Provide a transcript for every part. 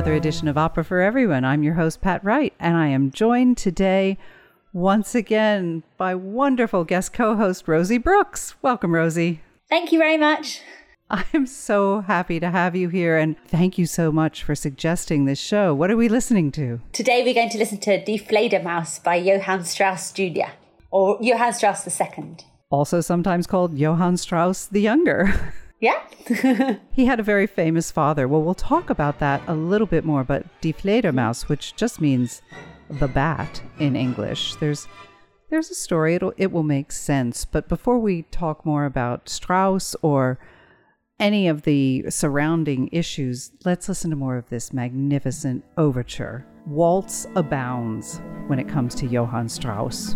another edition of Opera for Everyone. I'm your host, Pat Wright, and I am joined today once again by wonderful guest co host Rosie Brooks. Welcome, Rosie. Thank you very much. I'm so happy to have you here, and thank you so much for suggesting this show. What are we listening to? Today we're going to listen to Die Fledermaus by Johann Strauss Jr., or Johann Strauss II. Also sometimes called Johann Strauss the Younger. Yeah. he had a very famous father. Well, we'll talk about that a little bit more, but Die Fledermaus, which just means the bat in English. There's there's a story. It'll it will make sense. But before we talk more about Strauss or any of the surrounding issues, let's listen to more of this magnificent overture. Waltz abounds when it comes to Johann Strauss.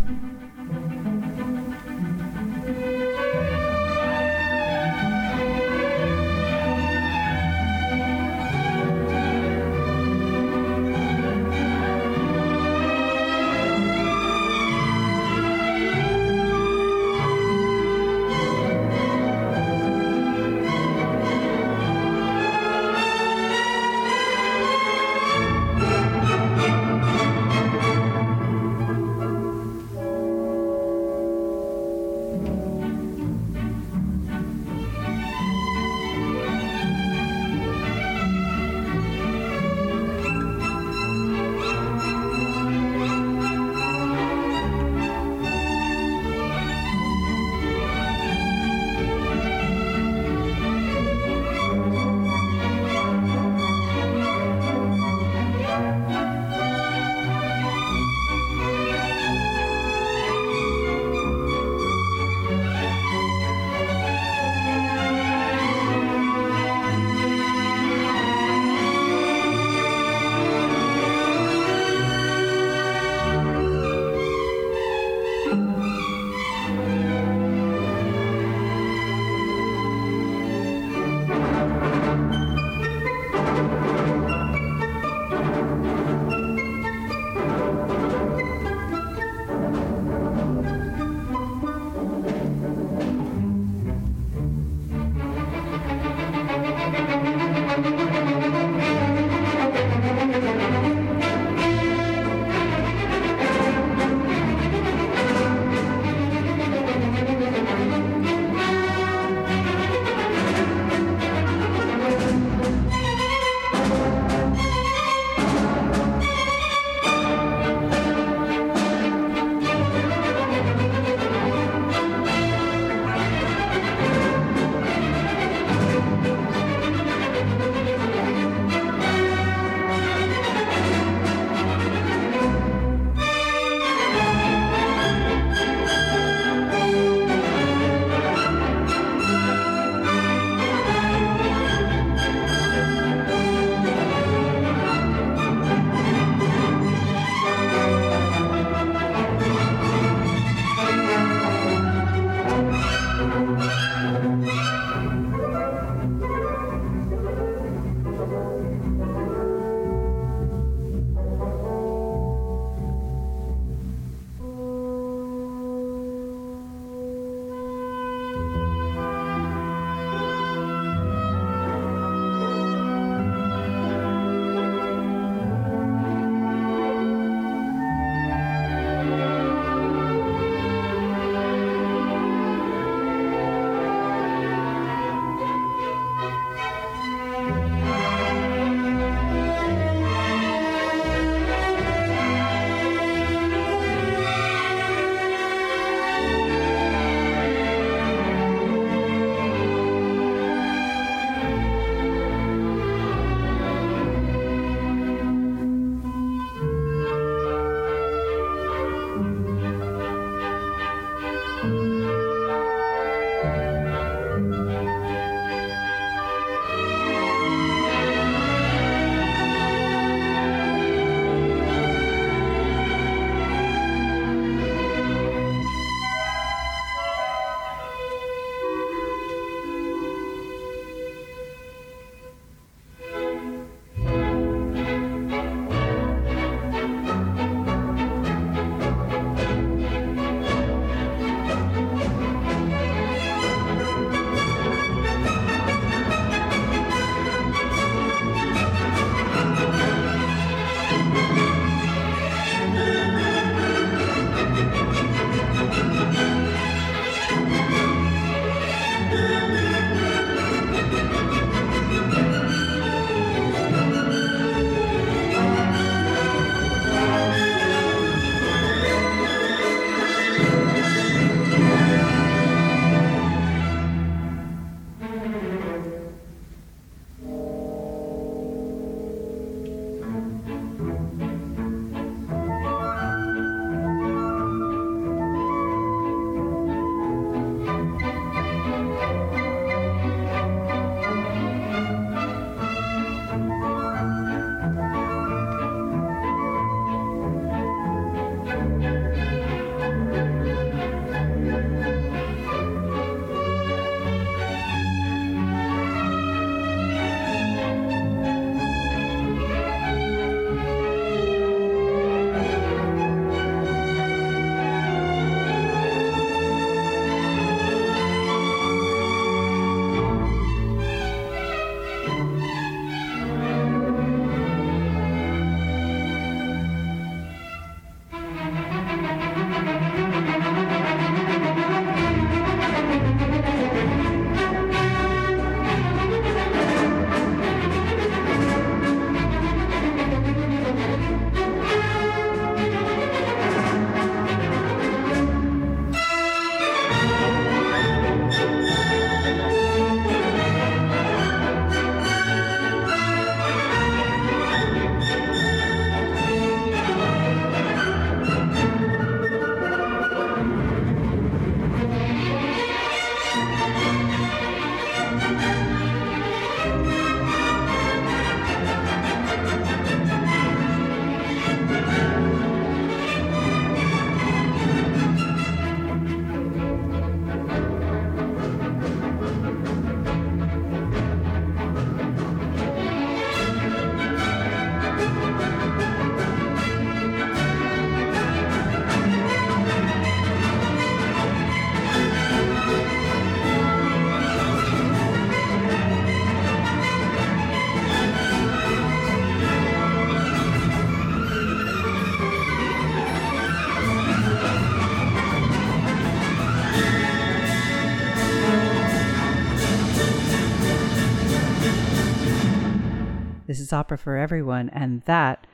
This is Opera for Everyone, and that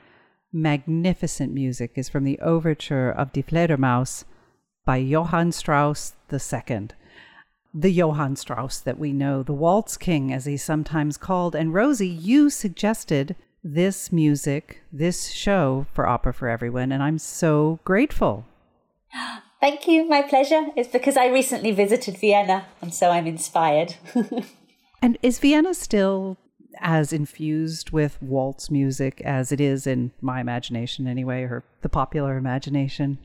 magnificent music is from the overture of Die Fledermaus by Johann Strauss II. The Johann Strauss that we know, the Waltz King, as he's sometimes called. And Rosie, you suggested this music, this show for Opera for Everyone, and I'm so grateful. Thank you, my pleasure. It's because I recently visited Vienna, and so I'm inspired. and is Vienna still as infused with waltz music as it is in my imagination, anyway, or the popular imagination?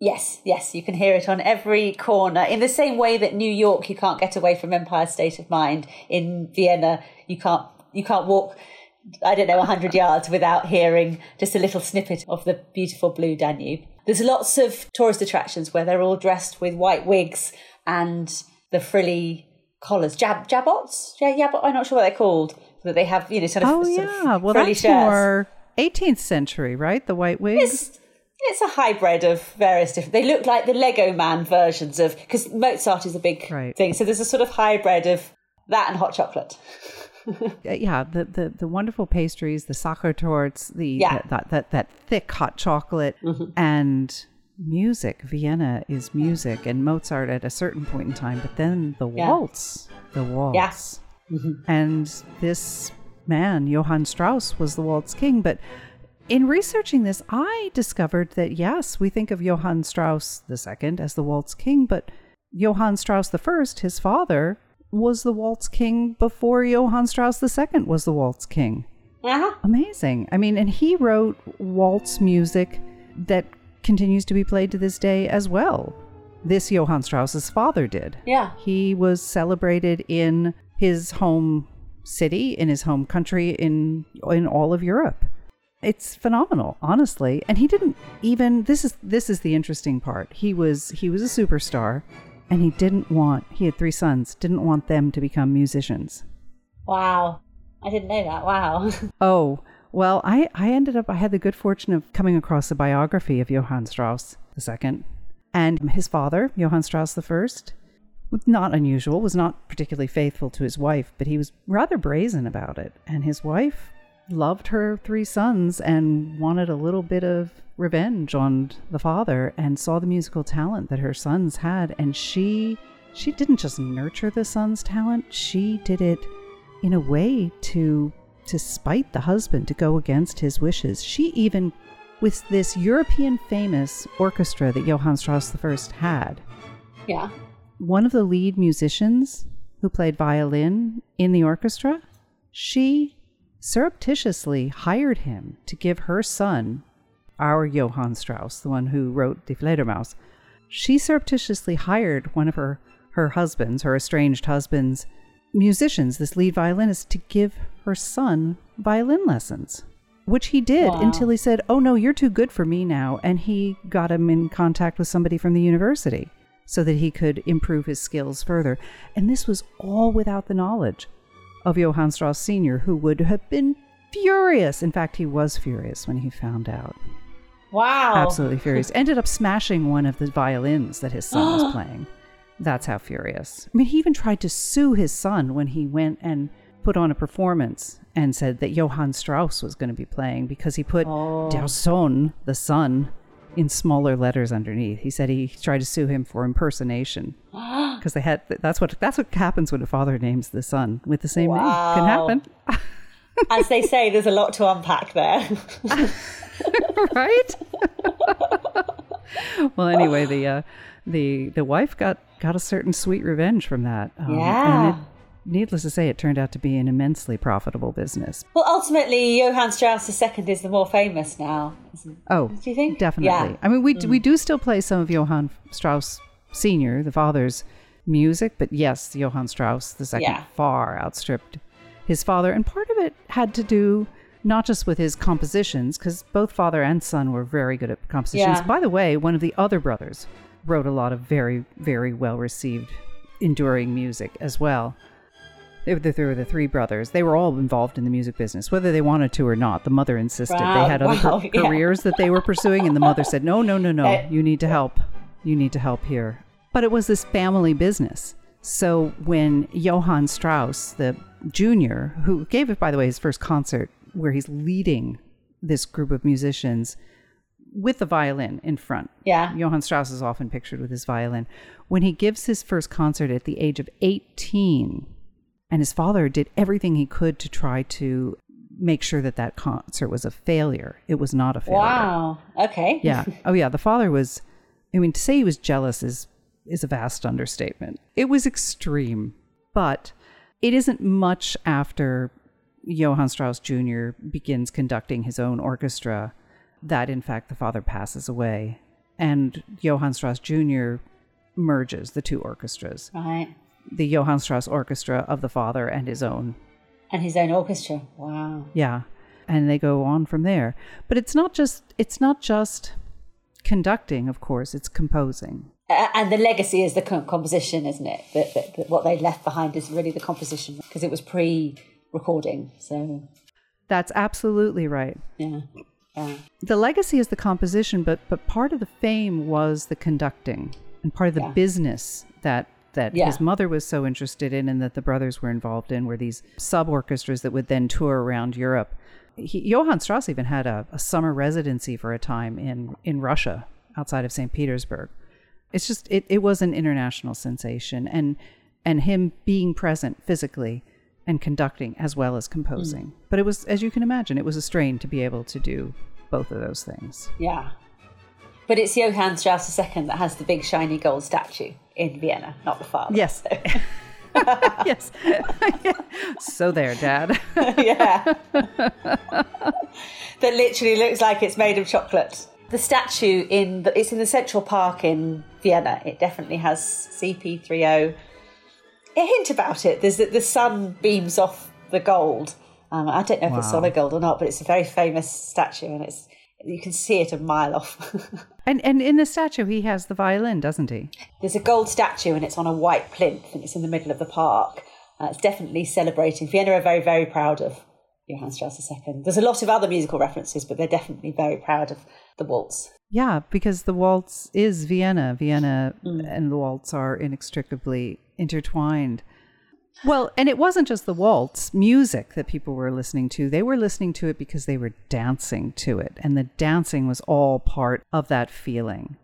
Yes, yes, you can hear it on every corner. In the same way that New York, you can't get away from Empire State of Mind. In Vienna, you can't you can't walk I don't know, 100 yards without hearing just a little snippet of the beautiful blue Danube. There's lots of tourist attractions where they're all dressed with white wigs and the frilly collars. Jab, jabots? Yeah, yeah, but I'm not sure what they're called. That they have, you know, sort of. Oh, sort yeah. Of well, that's shirts. more 18th century, right? The white wigs? It's, it's a hybrid of various different. They look like the Lego Man versions of. Because Mozart is a big right. thing. So there's a sort of hybrid of that and hot chocolate. Uh, yeah, the, the the wonderful pastries, the Sachertorts, the yeah. that, that that thick hot chocolate, mm-hmm. and music. Vienna is music, and Mozart at a certain point in time, but then the yeah. waltz, the waltz, yeah. Mm-hmm. and this man Johann Strauss was the waltz king. But in researching this, I discovered that yes, we think of Johann Strauss II as the waltz king, but Johann Strauss I, his father, was the waltz king before Johann Strauss II was the waltz king. Uh-huh. Amazing. I mean, and he wrote waltz music that continues to be played to this day as well. This Johann Strauss's father did. Yeah. He was celebrated in his home city, in his home country, in in all of Europe. It's phenomenal, honestly. And he didn't even this is this is the interesting part. He was he was a superstar and he didn't want he had three sons didn't want them to become musicians wow i didn't know that wow oh well i i ended up i had the good fortune of coming across a biography of johann strauss ii and his father johann strauss i not unusual was not particularly faithful to his wife but he was rather brazen about it. And his wife loved her three sons and wanted a little bit of revenge on the father and saw the musical talent that her sons had. And she she didn't just nurture the son's talent she did it in a way to to spite the husband to go against his wishes. She even with this european famous orchestra that johann strauss i had yeah one of the lead musicians who played violin in the orchestra she surreptitiously hired him to give her son our Johann Strauss, the one who wrote Die Fledermaus, she surreptitiously hired one of her, her husbands, her estranged husbands, musicians, this lead violinist, to give her son violin lessons, which he did wow. until he said, Oh, no, you're too good for me now. And he got him in contact with somebody from the university so that he could improve his skills further. And this was all without the knowledge of Johann Strauss Sr., who would have been furious. In fact, he was furious when he found out. Wow. Absolutely furious. Ended up smashing one of the violins that his son was playing. That's how furious. I mean, he even tried to sue his son when he went and put on a performance and said that Johann Strauss was going to be playing because he put oh. Der Sohn, the son, in smaller letters underneath. He said he tried to sue him for impersonation because they had that's what that's what happens when a father names the son with the same wow. name. Can happen. As they say, there's a lot to unpack there. right? well, anyway, the uh, the the wife got got a certain sweet revenge from that. Um, yeah. Needless to say, it turned out to be an immensely profitable business. Well, ultimately, Johann Strauss II is the more famous now. Oh, do you think? Definitely. Yeah. I mean, we mm. we do still play some of Johann Strauss Senior, the father's music, but yes, Johann Strauss II yeah. far outstripped his father, and part of it had to do not just with his compositions, because both father and son were very good at compositions. Yeah. By the way, one of the other brothers wrote a lot of very, very well received, enduring music as well. They were, the, they were the three brothers. They were all involved in the music business, whether they wanted to or not. The mother insisted wow, they had other wow, yeah. careers that they were pursuing, and the mother said, "No, no, no, no. You need to help. You need to help here." But it was this family business. So when Johann Strauss, the junior, who gave it, by the way, his first concert where he's leading this group of musicians with the violin in front. Yeah. Johann Strauss is often pictured with his violin. When he gives his first concert at the age of 18, and his father did everything he could to try to make sure that that concert was a failure. It was not a failure. Wow. Okay. Yeah. Oh yeah, the father was I mean to say he was jealous is is a vast understatement. It was extreme, but it isn't much after Johann Strauss Jr. begins conducting his own orchestra that in fact the father passes away and Johann Strauss Jr. merges the two orchestras. Right. The Johann Strauss orchestra of the father and his own. And his own orchestra. Wow. Yeah. And they go on from there. But it's not just it's not just conducting, of course, it's composing. Uh, and the legacy is the composition, isn't it? That, that, that what they left behind is really the composition because it was pre-recording. So That's absolutely right. yeah, yeah, The legacy is the composition, but but part of the fame was the conducting and part of the Yeah. business that that Yeah. his mother was so interested in and that the brothers were involved in were these sub orchestras that would then tour around Europe. He, Johann Strauss even had a, a summer residency for a time in in Russia outside of St. Petersburg. It's just it, it was an international sensation and and him being present physically and conducting as well as composing. Hmm. But it was as you can imagine, it was a strain to be able to do both of those things. yeah. But it's Johann Strauss II that has the big shiny gold statue in Vienna, not the father. Yes. yes. so there, Dad. yeah. that literally looks like it's made of chocolate. The statue in the, it's in the Central Park in Vienna. It definitely has CP30. A hint about it. There's that the sun beams off the gold. Um, I don't know if it's Wow. solid gold or not, but it's a very famous statue, and it's you can see it a mile off. and and in the statue he has the violin, doesn't he? There's a gold statue, and it's on a white plinth, and it's in the middle of the park. Uh, it's definitely celebrating. Vienna are very, very proud of Johann Strauss II. There's a lot of other musical references, but they're definitely very proud of the waltz. Yeah, because the waltz is Vienna. Vienna and the waltz are inextricably intertwined. Well, and it wasn't just the waltz music that people were listening to. They were listening to it because they were dancing to it. And the dancing was all part of that feeling.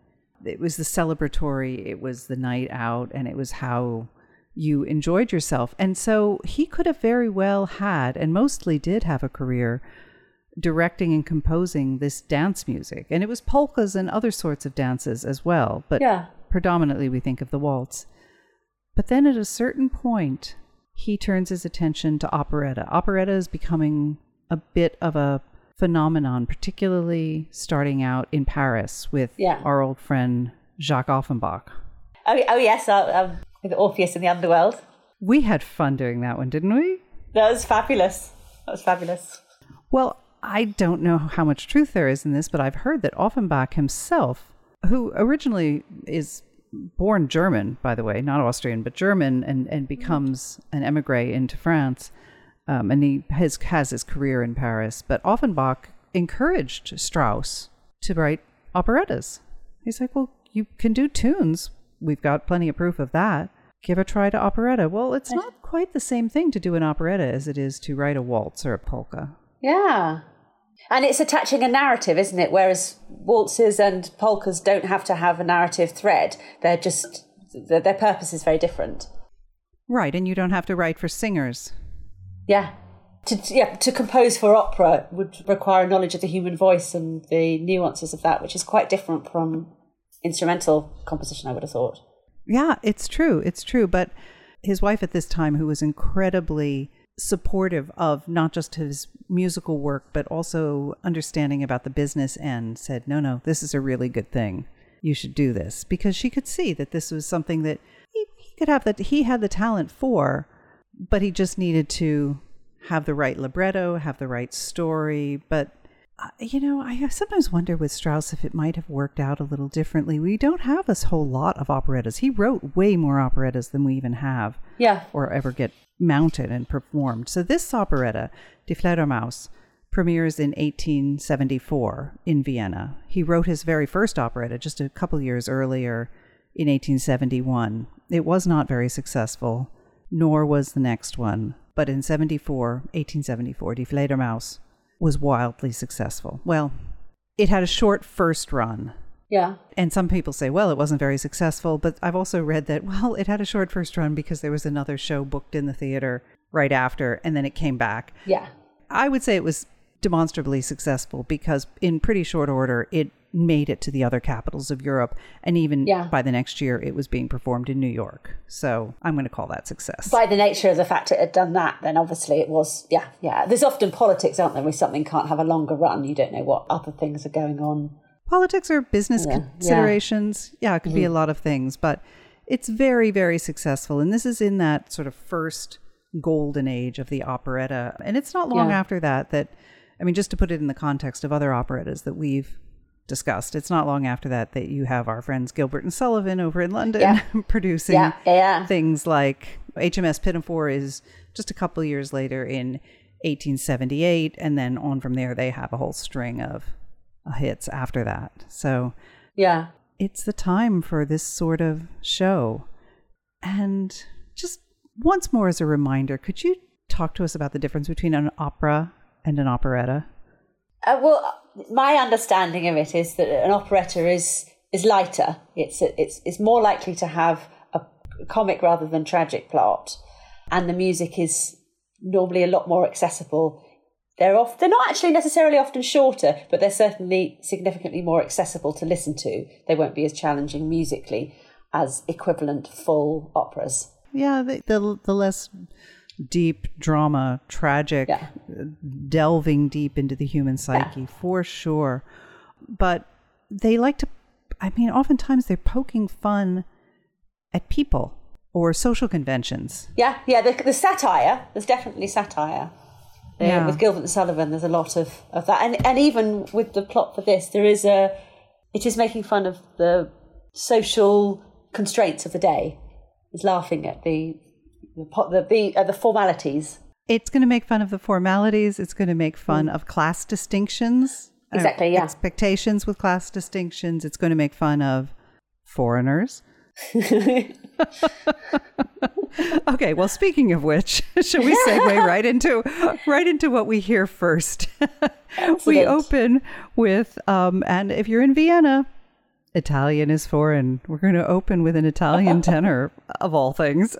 It was the celebratory, it was the night out, and it was how you enjoyed yourself. And so he could have very well had, and mostly did have a career directing and composing this dance music. And it was polkas and other sorts of dances as well, but Yeah. predominantly we think of the waltz. But then at a certain point, he turns his attention to operetta. Operetta is becoming a bit of a phenomenon, particularly starting out in Paris with Yeah. our old friend Jacques Offenbach. Oh, oh yes, uh, um, with Orpheus in the Underworld. We had fun doing that one, didn't we? That was fabulous. That was fabulous. Well, I don't know how much truth there is in this, but I've heard that Offenbach himself, who originally is born German, by the way, not Austrian, but German, and, and becomes an emigre into France, um, and he has, has his career in Paris. But Offenbach encouraged Strauss to write operettas. He's like, well, you can do tunes. We've got plenty of proof of that. Give a try to operetta. Well, it's not quite the same thing to do an operetta as it is to write a waltz or a polka. Yeah. And it's attaching a narrative, isn't it? Whereas waltzes and polkas don't have to have a narrative thread. They're just, their, their purpose is very different. Right, and you don't have to write for singers. Yeah. To, to- yeah, to compose for opera would require a knowledge of the human voice and the nuances of that, which is quite different from instrumental composition, I would have thought. Yeah, it's true. It's true. But his wife at this time, who was incredibly supportive of not just his musical work, but also understanding about the business end, said, no, no, this is a really good thing. You should do this. Because she could see that this was something that he, he could have, that he had the talent for, but he just needed to have the right libretto, have the right story. But you know, I sometimes wonder with Strauss if it might have worked out a little differently. We don't have this whole lot of operettas. He wrote way more operettas than we even have Yeah. or ever get mounted and performed. So this operetta, Die Fledermaus, premieres in 1874 in Vienna. He wrote his very first operetta just a couple years earlier in 1871. It was not very successful, nor was the next one. But in 74, 1874, Die Fledermaus was wildly successful. Well, it had a short first run. Yeah. And some people say, well, it wasn't very successful. But I've also read that, well, it had a short first run because there was another show booked in the theater right after, and then it came back. Yeah. I would say it was demonstrably successful because in pretty short order, it made it to the other capitals of Europe. And even Yeah. by the next year, it was being performed in New York. So I'm going to call that success. By the nature of the fact it had done that, then obviously it was, yeah, yeah. There's often politics, aren't there, where something can't have a longer run. You don't know what other things are going on. Politics or business Yeah, yeah. considerations. Yeah, it could be a mm-hmm. lot of things, but it's very, very successful. And this is in that sort of first golden age of the operetta. And it's not long Yeah. after that that, I mean, just to put it in the context of other operettas that we've discussed, it's not long after that that you have our friends Gilbert and Sullivan over in London Yeah. producing Yeah, yeah. things like HMS Pinafore is just a couple years later in 1878. And then on from there, they have a whole string of uh, hits after that. So Yeah. it's the time for this sort of show. And just once more as a reminder, could you talk to us about the difference between an opera and an operetta? Uh, well, my understanding of it is that an operetta is is lighter. It's it's it's more likely to have a comic rather than tragic plot, and the music is normally a lot more accessible. They're off. They're not actually necessarily often shorter, but they're certainly significantly more accessible to listen to. They won't be as challenging musically as equivalent full operas. Yeah, the the, the less deep drama, tragic, Yeah. delving deep into the human psyche for sure. But they like to, I mean, oftentimes they're poking fun at people or social conventions. Yeah, yeah. The, the satire. There's definitely satire. Yeah. With Gilbert and Sullivan, there's a lot of, of that, and and even with the plot for this, there is a. It is making fun of the social constraints of the day. It's laughing at the the the the, uh, the formalities. It's going to make fun of the formalities. It's going to make fun of class distinctions. Exactly, yeah. Expectations with class distinctions. It's going to make fun of foreigners. okay, well, speaking of which, should we segue right into right into what we hear first? we open with, um, and if you're in Vienna, Italian is foreign. We're going to open with an Italian tenor of all things,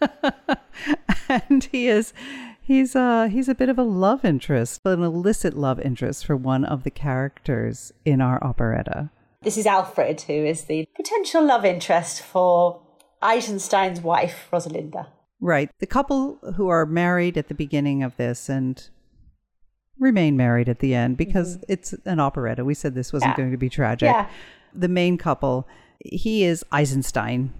and he is. He's uh he's a bit of a love interest, an illicit love interest for one of the characters in our operetta. This is Alfred, who is the potential love interest for Eisenstein's wife, Rosalinda. Right. The couple who are married at the beginning of this and remain married at the end because it's an operetta. We said this wasn't Mm-hmm. Yeah. going to be tragic. Yeah. The main couple, he is Eisenstein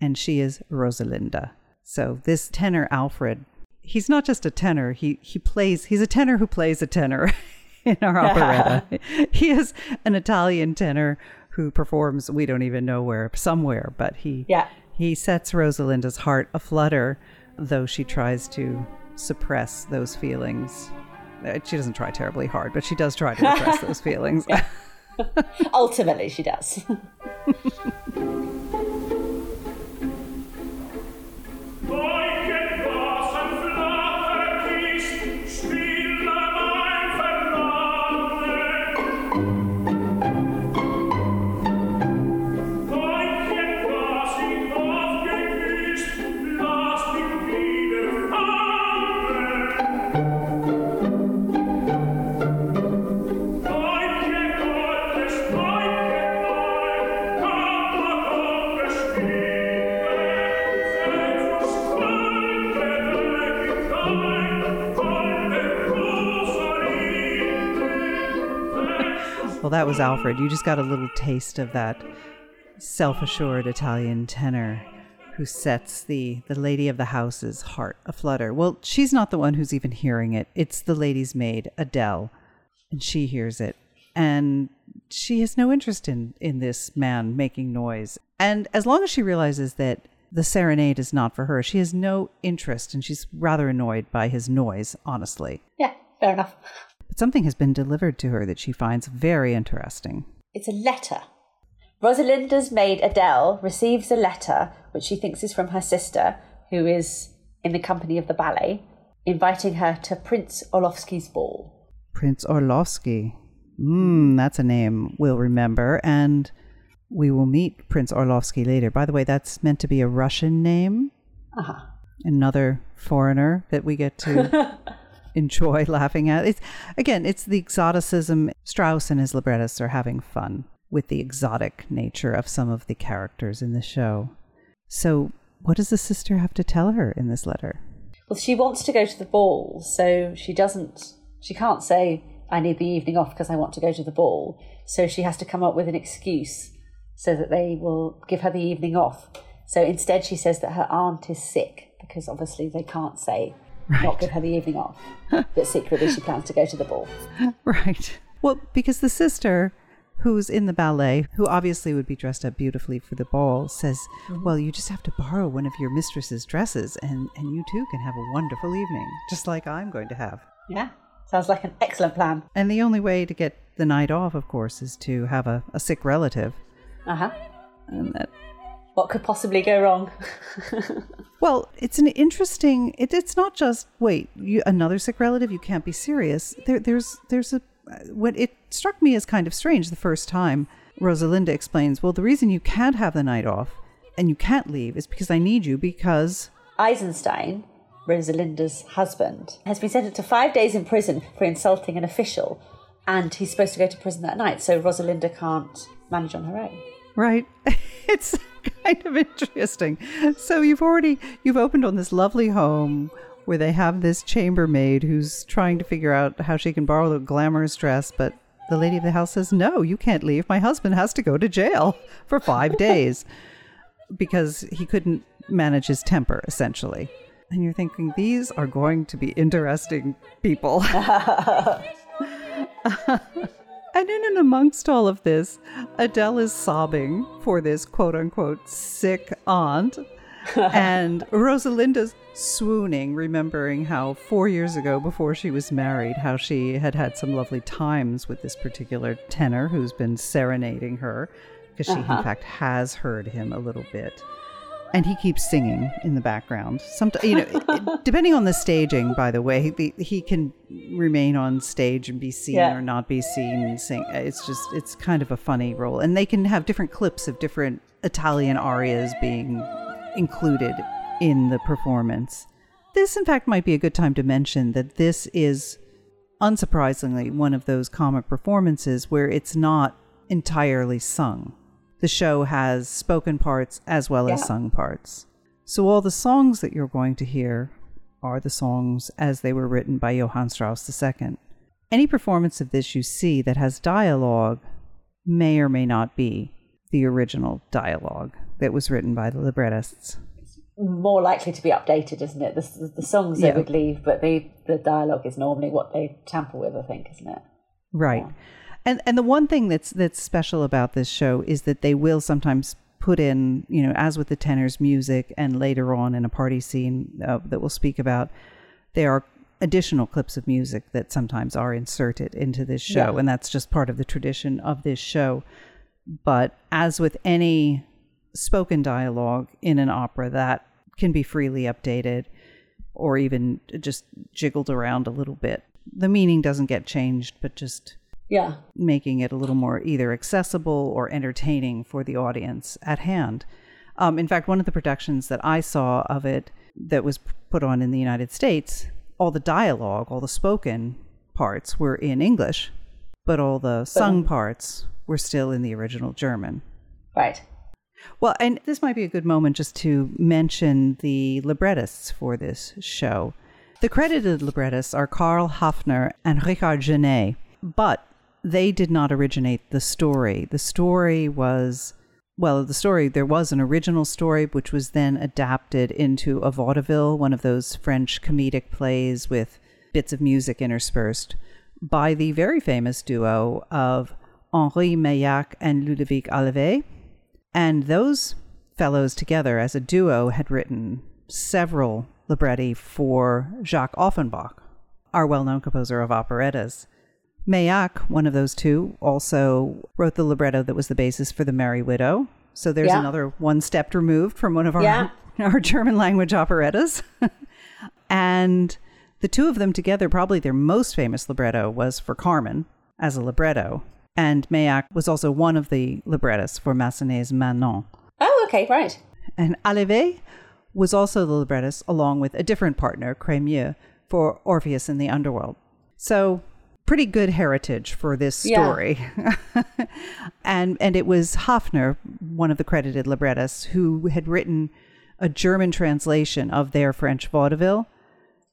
and she is Rosalinda. So this tenor Alfred, he's not just a tenor, he he plays he's a tenor who plays a tenor in our operetta. he is an Italian tenor who performs we don't even know where somewhere, but he Yeah. he sets Rosalinda's heart aflutter, though she tries to suppress those feelings. Uh, She doesn't try terribly hard, but she does try to repress those feelings. Ultimately, she does. That was Alfred. You just got a little taste of that self assured Italian tenor who sets the, the lady of the house's heart aflutter. Well, she's not the one who's even hearing it, it's the lady's maid, Adele, and she hears it. And she has no interest in, in this man making noise. And as long as she realizes that the serenade is not for her, she has no interest and she's rather annoyed by his noise, honestly. yeah, fair enough. Something has been delivered to her that she finds very interesting. It's a letter. Rosalinda's maid Adele receives a letter which she thinks is from her sister, who is in the company of the ballet, inviting her to Prince Orlovsky's ball. Prince Orlovsky. Hmm, that's a name we'll remember. And we will meet Prince Orlovsky later. By the way, that's meant to be a Russian name. Uh-huh. Another foreigner that we get to enjoy laughing at. It's again, it's the exoticism. Strauss and his librettists are having fun with the exotic nature of some of the characters in the show. So, what does the sister have to tell her in this letter? Well, she wants to go to the ball, so she doesn't. She can't say, "I need the evening off because I want to go to the ball." So she has to come up with an excuse so that they will give her the evening off. So instead, she says that her aunt is sick because obviously they can't say not give her the evening off, but secretly she plans to go to the ball. Right. Well, because the sister who's in the ballet, who obviously would be dressed up beautifully for the ball, says, Well, you just have to borrow one of your mistress's dresses and, and you too can have a wonderful evening, just like I'm going to have. Yeah, sounds like an excellent plan. And the only way to get the night off, of course, is to have a, a sick relative. Uh huh. And that What could possibly go wrong? Well, it's an interesting. It, it's not just wait, you, another sick relative. You can't be serious. There, there's, there's a. What it struck me as kind of strange the first time. Rosalinda explains, well, the reason you can't have the night off and you can't leave is because I need you because Eisenstein, Rosalinda's husband, has been sentenced to five days in prison for insulting an official, and he's supposed to go to prison that night, so Rosalinda can't manage on her own. Right. it's kind of interesting. So you've already you've opened on this lovely home where they have this chambermaid who's trying to figure out how she can borrow the glamorous dress, but the lady of the house says, "No, you can't leave. My husband has to go to jail for 5 days because he couldn't manage his temper essentially." And you're thinking these are going to be interesting people. And in and amongst all of this, Adele is sobbing for this quote unquote sick aunt. and Rosalinda's swooning, remembering how four years ago, before she was married, how she had had some lovely times with this particular tenor who's been serenading her, because she, in uh-huh. fact, has heard him a little bit. And he keeps singing in the background. Sometimes, you know, depending on the staging, by the way, he, he can remain on stage and be seen Yeah. or not be seen and sing. It's just, it's kind of a funny role. And they can have different clips of different Italian arias being included in the performance. This, in fact, might be a good time to mention that this is, unsurprisingly, one of those comic performances where it's not entirely sung. The show has spoken parts as well as sung parts. So all the songs that you're going to hear are the songs as they were written by Johann Strauss II. Any performance of this you see that has dialogue may or may not be the original dialogue that was written by the librettists. More likely to be updated, isn't it? The, the songs Yeah. they would leave, but the, the dialogue is normally what they tamper with, I think, isn't it? Right. And and the one thing that's that's special about this show is that they will sometimes put in, you know, as with the tenors music and later on in a party scene uh, that we'll speak about, there are additional clips of music that sometimes are inserted into this show Yeah. and that's just part of the tradition of this show. But as with any spoken dialogue in an opera that can be freely updated or even just jiggled around a little bit. The meaning doesn't get changed, but just Yeah. making it a little more either accessible or entertaining for the audience at hand. Um, in fact, one of the productions that I saw of it that was put on in the United States, all the dialogue, all the spoken parts were in English, but all the sung parts were still in the original German. Right. Well, and this might be a good moment just to mention the librettists for this show. The credited librettists are Karl Haffner and Richard Genée, but they did not originate the story. The story was, well, the story, there was an original story which was then adapted into a vaudeville, one of those French comedic plays with bits of music interspersed, by the very famous duo of Henri Meilhac and Ludovic Halévy. And those fellows together as a duo had written several libretti for Jacques Offenbach, our well known composer of operettas. Meilhac, one of those two, also wrote the libretto that was the basis for The Merry Widow. So there's Yeah. another one step removed from one of our, Yeah. our German language operettas. and The two of them together, probably their most famous libretto was for Carmen as a libretto. And Meilhac was also one of the librettists for Massenet's Manon. Oh, okay, right. And Halévy was also the librettist, along with a different partner, Crémieux, for Orpheus in the Underworld. So, pretty good heritage for this Yeah. story. and and it was Haffner, one of the credited librettists, who had written a German translation of their French vaudeville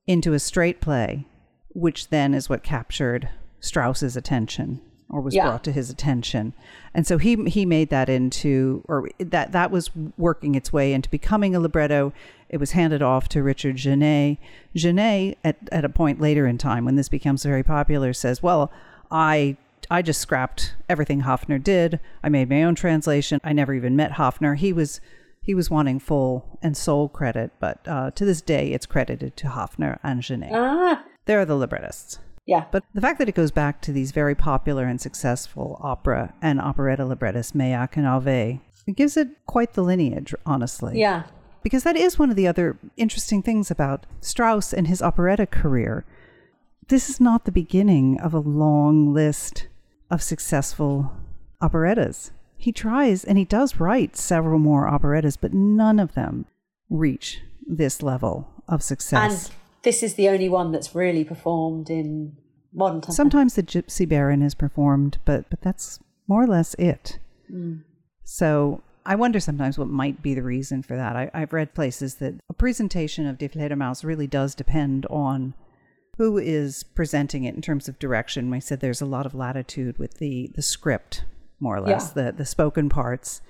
into a straight play, which then is what captured Strauss's attention or was Yeah. brought to his attention. And so he he made that into or that that was working its way into becoming a libretto. It was handed off to Richard Genée. Genée at at a point later in time when this becomes very popular says, "Well, I I just scrapped everything Hoffner did. I made my own translation. I never even met Hoffner. He was he was wanting full and sole credit, but uh, to this day, it's credited to Hoffner and Genée. Ah, They're the librettists. Yeah. But the fact that it goes back to these very popular and successful opera and operetta librettists, Meilhac and Halévy, it gives it quite the lineage, honestly. Yeah. Because that is one of the other interesting things about Strauss and his operetta career. This is not the beginning of a long list of successful operettas. He tries and he does write several more operettas, but none of them reach this level of success. And this is the only one that's really performed in modern times. Sometimes the Gypsy Baron is performed, but but that's more or less it. Mm. So I wonder sometimes what might be the reason for that. I, I've read places that a presentation of Die Fledermaus really does depend on who is presenting it in terms of direction. I said there's a lot of latitude with the the script, more or less, the the spoken parts,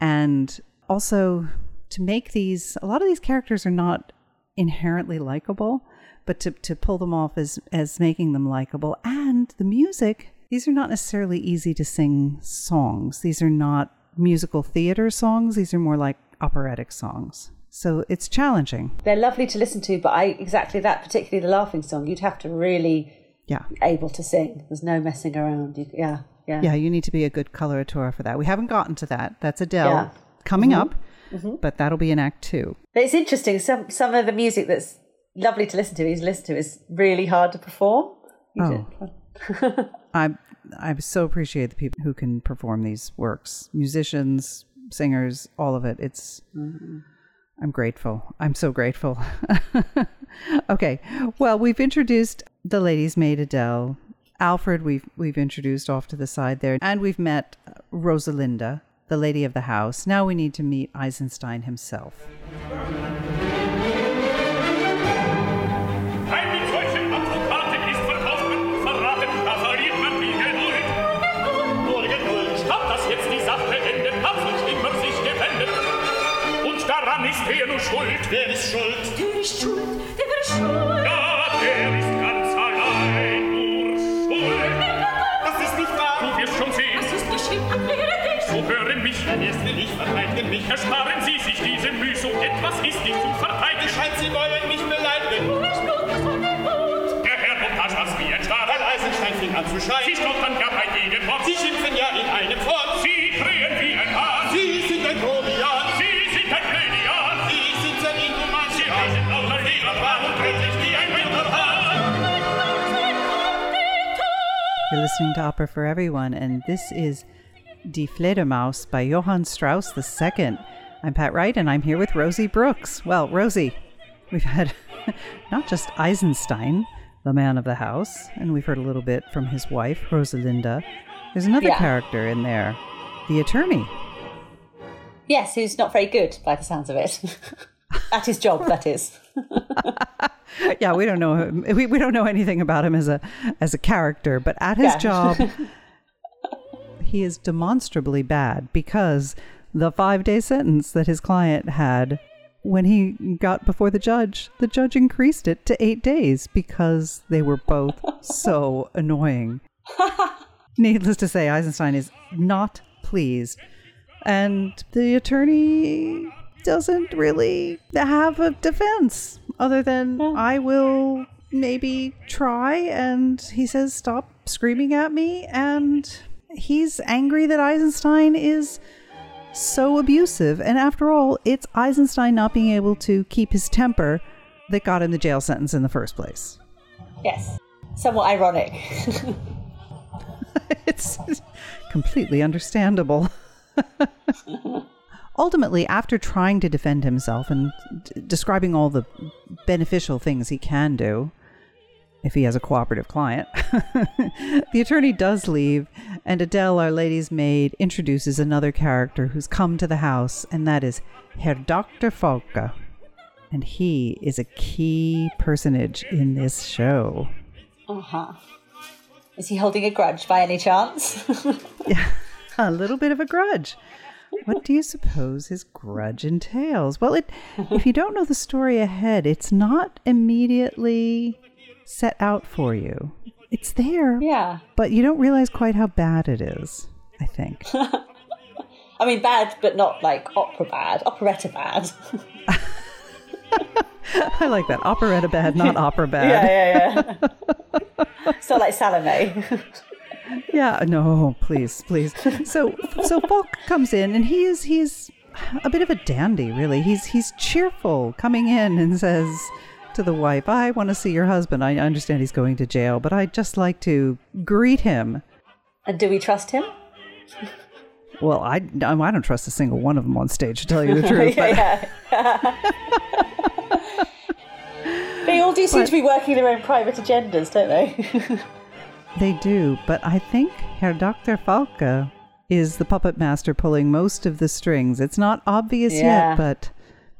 and also to make these. A lot of these characters are not inherently likable, but to to pull them off as as making them likable, and the music. These are not necessarily easy to sing songs. These are not musical theater songs. These are more like operatic songs. So it's challenging. They're lovely to listen to, but I exactly that, particularly the laughing song, you'd have to really Yeah. be able to sing. There's no messing around. You, yeah, yeah. Yeah, you need to be a good coloratura for that. We haven't gotten to that. That's Adele Yeah. coming mm-hmm. up, mm-hmm. but that'll be in Act Two. But it's interesting. Some some of the music that's lovely to listen to, He's listened to, is really hard to perform. You Oh. I I so appreciate the people who can perform these works, musicians, singers, all of it. It's mm-hmm. I'm grateful. I'm so grateful. okay, well, we've introduced the lady's maid Adele. Alfred, we've we've introduced off to the side there, and we've met Rosalinda, the lady of the house. Now we need to meet Eisenstein himself. Ist er nur schuld. Wer ist schuld? Der ist schuld, der ist schuld. Ja, der ist ganz allein nur schuld. Das ist nicht wahr. Du wirst schon sehen. Das ist geschehen, erkläre dich. So hören mich, wenn erst will ich verteidigen mich. Ersparen Sie sich diese Mühe, so etwas ist nicht zu verteidigen. Scheint, Sie wollen mich beleidigen. Du hast Blut, das war der Blut. Der Herr Montage hat wie ein Star. Weil Eisenstein fing an zu schreien. Sie stottern ja bei jedem Wort. Sie schimpfen ja in einem Fort. Listening to Opera for Everyone, and this is Die Fledermaus by Johann Strauss II. I'm Pat Wright, and I'm here with Rosie Brooks. Well, Rosie, we've had not just Eisenstein, the man of the house, and we've heard a little bit from his wife, Rosalinda. There's another Yeah. character in there, the attorney. Yes, who's not very good by the sounds of it. At his job, that is. yeah, we don't know him. We, we don't know anything about him as a as a character, but at his Yeah. job, he is demonstrably bad because the five day sentence that his client had when he got before the judge, the judge increased it to eight days because they were both so annoying. Needless to say, Eisenstein is not pleased. And the attorney doesn't really have a defense other than I will maybe try. And he says, Stop screaming at me. And he's angry that Eisenstein is so abusive. And after all, it's Eisenstein not being able to keep his temper that got him the jail sentence in the first place. Yes. Somewhat ironic. it's completely understandable. Ultimately, after trying to defend himself and d- describing all the beneficial things he can do, if he has a cooperative client, the attorney does leave, and Adele, Our Lady's maid, introduces another character who's come to the house, and that is Herr Dr. Falke. And he is a key personage in this show. Uh huh. Is he holding a grudge by any chance? yeah, a little bit of a grudge. What do you suppose his grudge entails? Well, it if you don't know the story ahead, it's not immediately set out for you. It's there, yeah. but you don't realize quite how bad it is, I think. I mean, bad, but not like opera bad, operetta bad. I like that. Operetta bad, not opera bad. yeah, yeah, yeah. not like Salome. Yeah, no, please, please. So so Falke comes in and he is he's a bit of a dandy, really. He's he's cheerful coming in and says to the wife, "I want to see your husband. I understand he's going to jail, but I'd just like to greet him." and do we trust him? Well, I I don't trust a single one of them on stage to tell you the truth. but yeah. they all do seem to be working their own private agendas, don't they? They do, but I think Herr Dr. Falke is the puppet master pulling most of the strings. It's not obvious Yeah. yet, but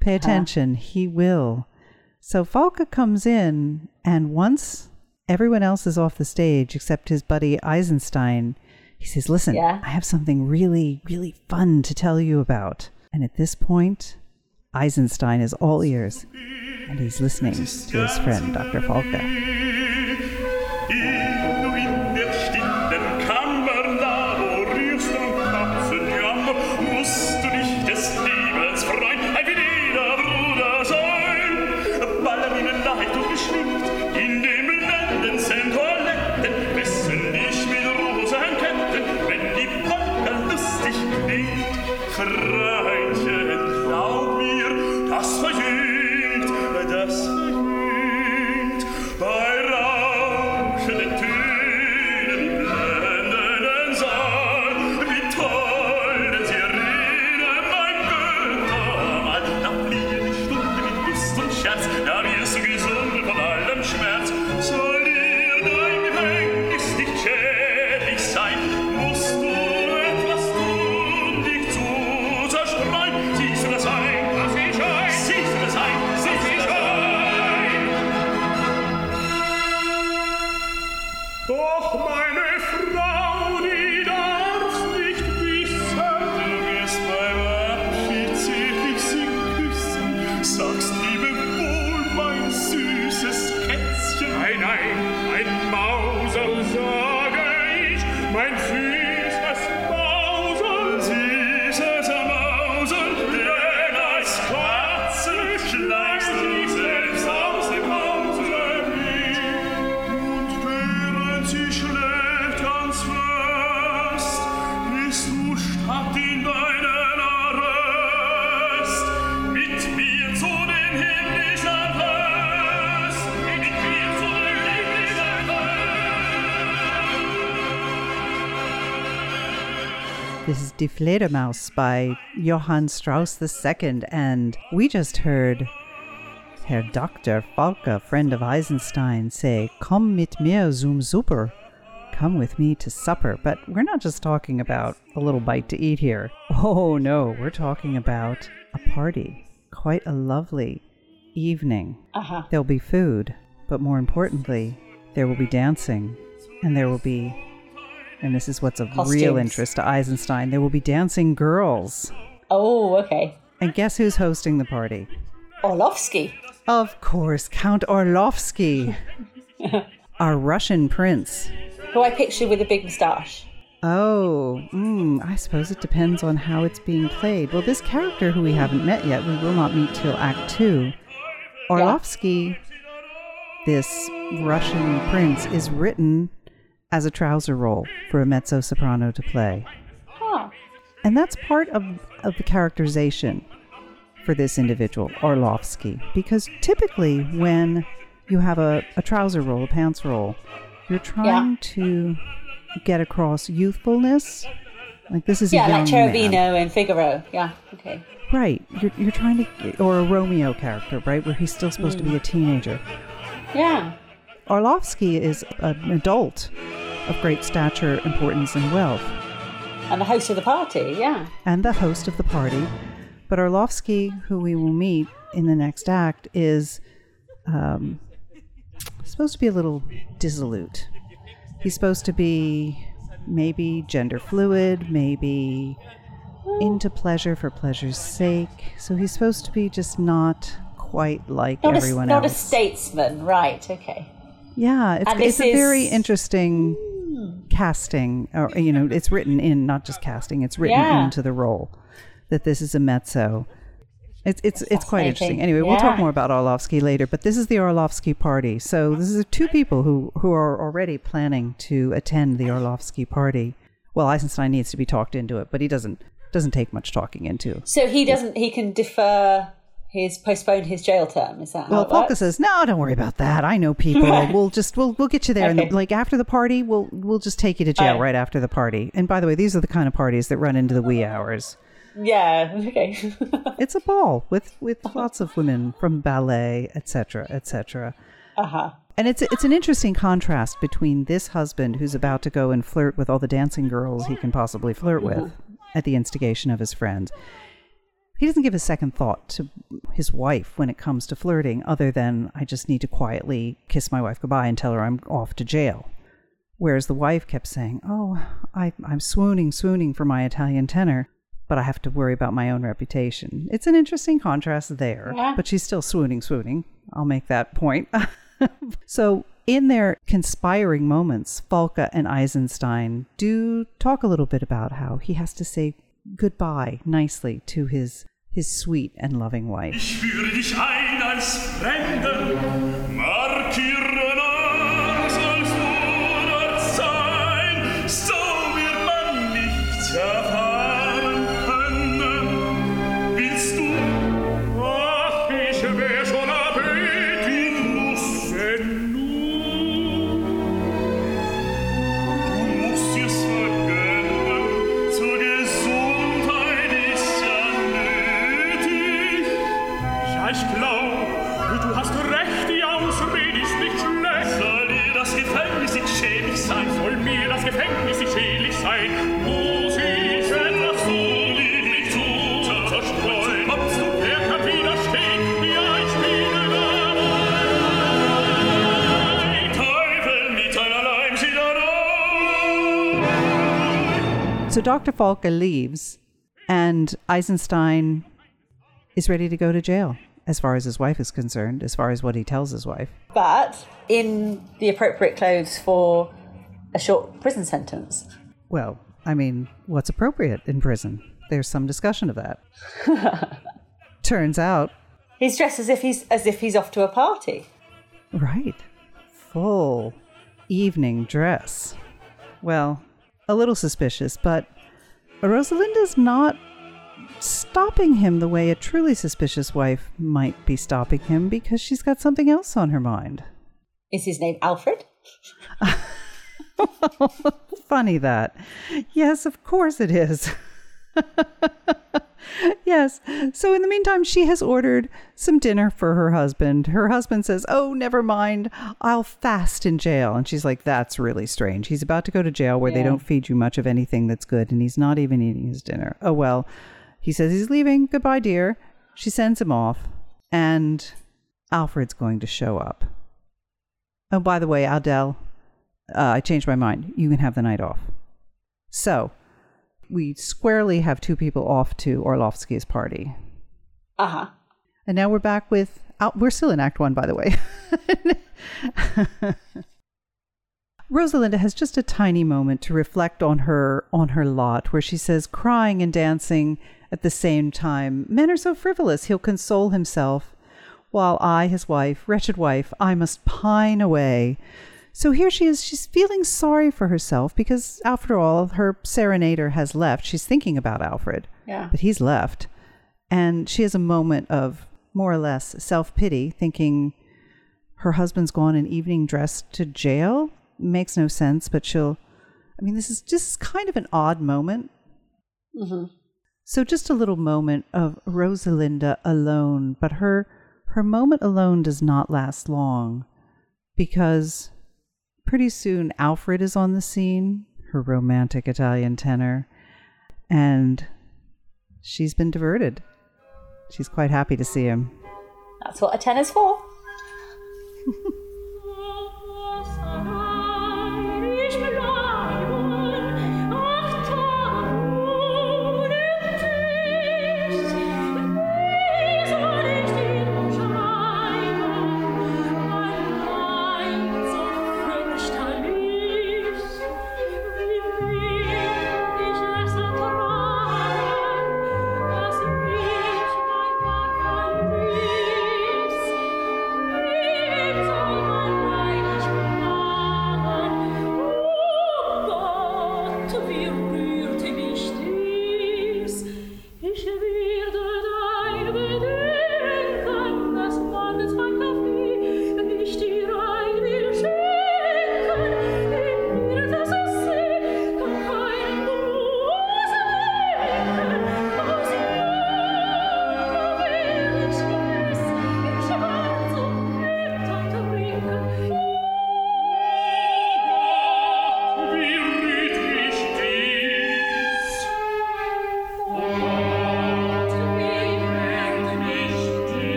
pay uh-huh. attention. He will. So Falke comes in, and once everyone else is off the stage except his buddy Eisenstein, he says, Listen, Yeah. I have something really, really fun to tell you about. And at this point, Eisenstein is all ears, and he's listening to his friend, Dr. Falke. Ehe Die Fledermaus by Johann Strauss II, and we just heard Herr Dr. Falke, friend of Eisenstein, say, Komm mit mir zum Souper. Come with me to supper. But we're not just talking about a little bite to eat here. Oh no, we're talking about a party. Quite a lovely evening. Uh huh. There'll be food, but more importantly, there will be dancing, and there will be, and this is what's of real interest to Eisenstein, there will be dancing girls. Oh, okay. And guess who's hosting the party? Orlovsky. Of course, Count Orlovsky, our Russian prince. Who I picture with a big moustache. Oh, mm, I suppose it depends on how it's being played. Well, this character who we haven't met yet, we will not meet till Act Two. Orlovsky, this Russian prince, is written as a trouser role for a mezzo soprano to play. Huh. And that's part of, of the characterization for this individual, Orlovsky, because typically when you have a, a trouser role, a pants role. You're trying to get across youthfulness. Like this is Yeah, a young like Cherubino man. and Figaro. Yeah, okay. Right. You're, you're trying to, or a Romeo character, right? Where he's still supposed to be mm. a teenager. Yeah. Orlovsky is an adult of great stature, importance, and wealth, And the host of the party, yeah. and the host of the party. But Orlovsky, who we will meet in the next act, is um, supposed to be a little dissolute. He's supposed to be maybe gender fluid, maybe into pleasure for pleasure's sake. So he's supposed to be just not quite like Not, a, everyone not a else. statesman, right, okay. Yeah, it's, it's this a very interesting hmm. casting, or you know, it's written in not just casting; it's written Yeah. into the role that this is a mezzo. It's it's it's quite interesting. Anyway, we'll talk more about Orlovsky later, but this is the Orlovsky party. So this is two people who who are already planning to attend the Orlovsky party. Well, Eisenstein needs to be talked into it, but he doesn't doesn't take much talking into. So he doesn't, he can defer his, postponed his jail term, is that Well, Falke says, "No, don't worry about that. I know people. we'll just we'll we'll get you there. Okay. And like after the party, we'll we'll just take you to jail Right. right after the party. And by the way, these are the kind of parties that run into the wee hours. Yeah, okay. It's a ball with with lots of women from ballet, etc., etc. uh-huh. And it's it's an interesting contrast between this husband who's about to go and flirt with all the dancing girls he can possibly flirt with at the instigation of his friends. He doesn't give a second thought to his wife when it comes to flirting, other than I just need to quietly kiss my wife goodbye and tell her I'm off to jail. Whereas the wife kept saying, "Oh, I, I'm swooning, swooning for my Italian tenor, but I have to worry about my own reputation." It's an interesting contrast there, Yeah. but she's still swooning, swooning. I'll make that point. so, in their conspiring moments, Falke and Eisenstein do talk a little bit about how he has to say goodbye nicely to his his sweet and loving wife. So Dr. Falke leaves, and Eisenstein is ready to go to jail, as far as his wife is concerned, as far as what he tells his wife. But in the appropriate clothes for a short prison sentence. Well, I mean, what's appropriate in prison? There's some discussion of that. Turns out, He's dressed as if he's as if he's off to a party. right, full evening dress. Well, a little suspicious, but Rosalinda's not stopping him the way a truly suspicious wife might be stopping him because she's got something else on her mind. Is his name Alfred? Funny that. Yes, of course it is. yes. So in the meantime, she has ordered some dinner for her husband. Her husband says, Oh, never mind. I'll fast in jail. And she's like, That's really strange. He's about to go to jail where they don't feed you much of anything that's good, and he's not even eating his dinner. Oh, well. He says he's leaving. Goodbye, dear. She sends him off, and Alfred's going to show up. Oh, by the way, Adele, uh, I changed my mind. You can have the night off. So, we squarely have two people off to Orlovsky's party. Uh huh. And now we're back with, oh, we're still in Act One, by the way. Rosalinda has just a tiny moment to reflect on her on her lot, where she says, crying and dancing at the same time. Men are so frivolous. He'll console himself, while I, his wife, wretched wife, I must pine away. So here she is. She's feeling sorry for herself because, after all, her serenader has left. She's thinking about Alfred, Yeah. but he's left. And she has a moment of more or less self pity, thinking her husband's gone in evening dress to jail. Makes no sense, but she'll. I mean, this is just kind of an odd moment. Mm-hmm. So just a little moment of Rosalinda alone, but her her moment alone does not last long because pretty soon Alfred is on the scene, her romantic Italian tenor, and she's been diverted. She's quite happy to see him. That's what a tenor's for.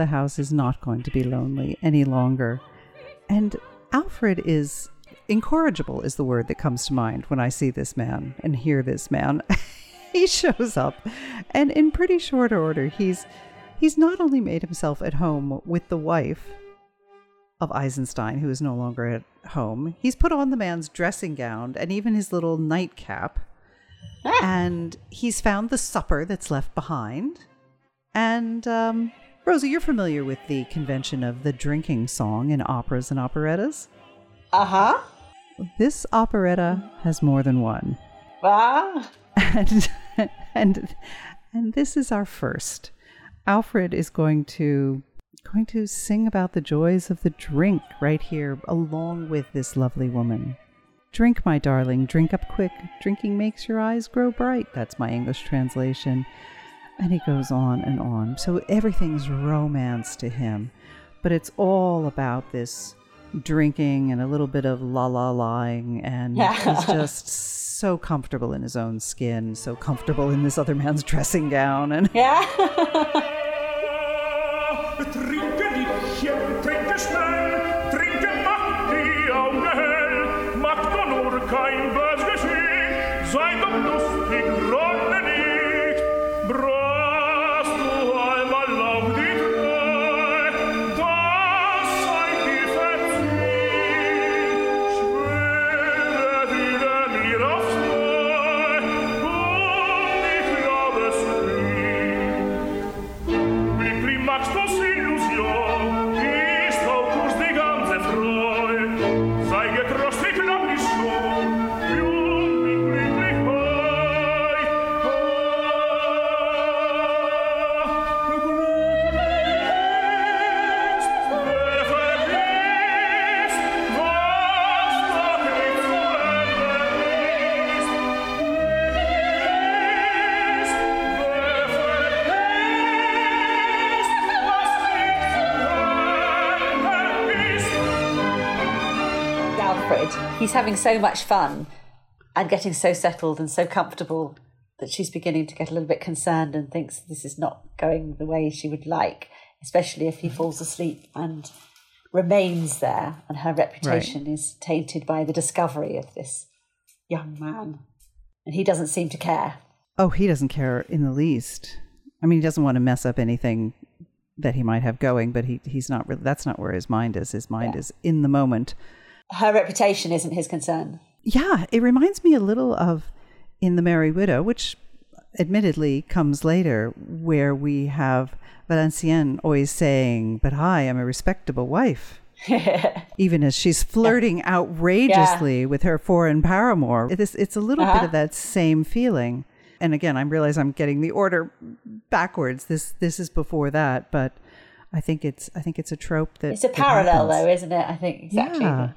the lady of the house is not going to be lonely any longer. And Alfred is incorrigible, is the word that comes to mind when I see this man and hear this man. he shows up, and in pretty short order, he's he's not only made himself at home with the wife of Eisenstein, who is no longer at home, he's put on the man's dressing gown and even his little nightcap. And he's found the supper that's left behind. And um, Rosa, you're familiar with the convention of the drinking song in operas and operettas. Uh huh. This operetta has more than one, Ah. and and and this is our first. Alfred is going to going to sing about the joys of the drink right here, along with this lovely woman. Drink, my darling, drink up quick. Drinking makes your eyes grow bright. That's my English translation. And he goes on and on. So everything's romance to him. But it's all about this drinking and a little bit of la la lying. And he's just so comfortable in his own skin, so comfortable in this other man's dressing gown. And Yeah. he's having so much fun and getting so settled and so comfortable that she's beginning to get a little bit concerned and thinks this is not going the way she would like, especially if he falls asleep and remains there and her reputation is tainted by the discovery of this young man. And he doesn't seem to care. Oh, he doesn't care in the least. I mean, he doesn't want to mess up anything that he might have going, but he he's not really. That's not where his mind is. His mind is in the moment. Her reputation isn't his concern. Yeah, it reminds me a little of in The Merry Widow, which admittedly comes later, where we have Valenciennes always saying, But I am a respectable wife. Even as she's flirting outrageously with her foreign paramour. It is, it's a little bit uh-huh. of that same feeling. And again, I realize I'm getting the order backwards. This this is before that, but I think it's I think it's a trope that It's a parallel, happens. though, isn't it? I think exactly. Yeah.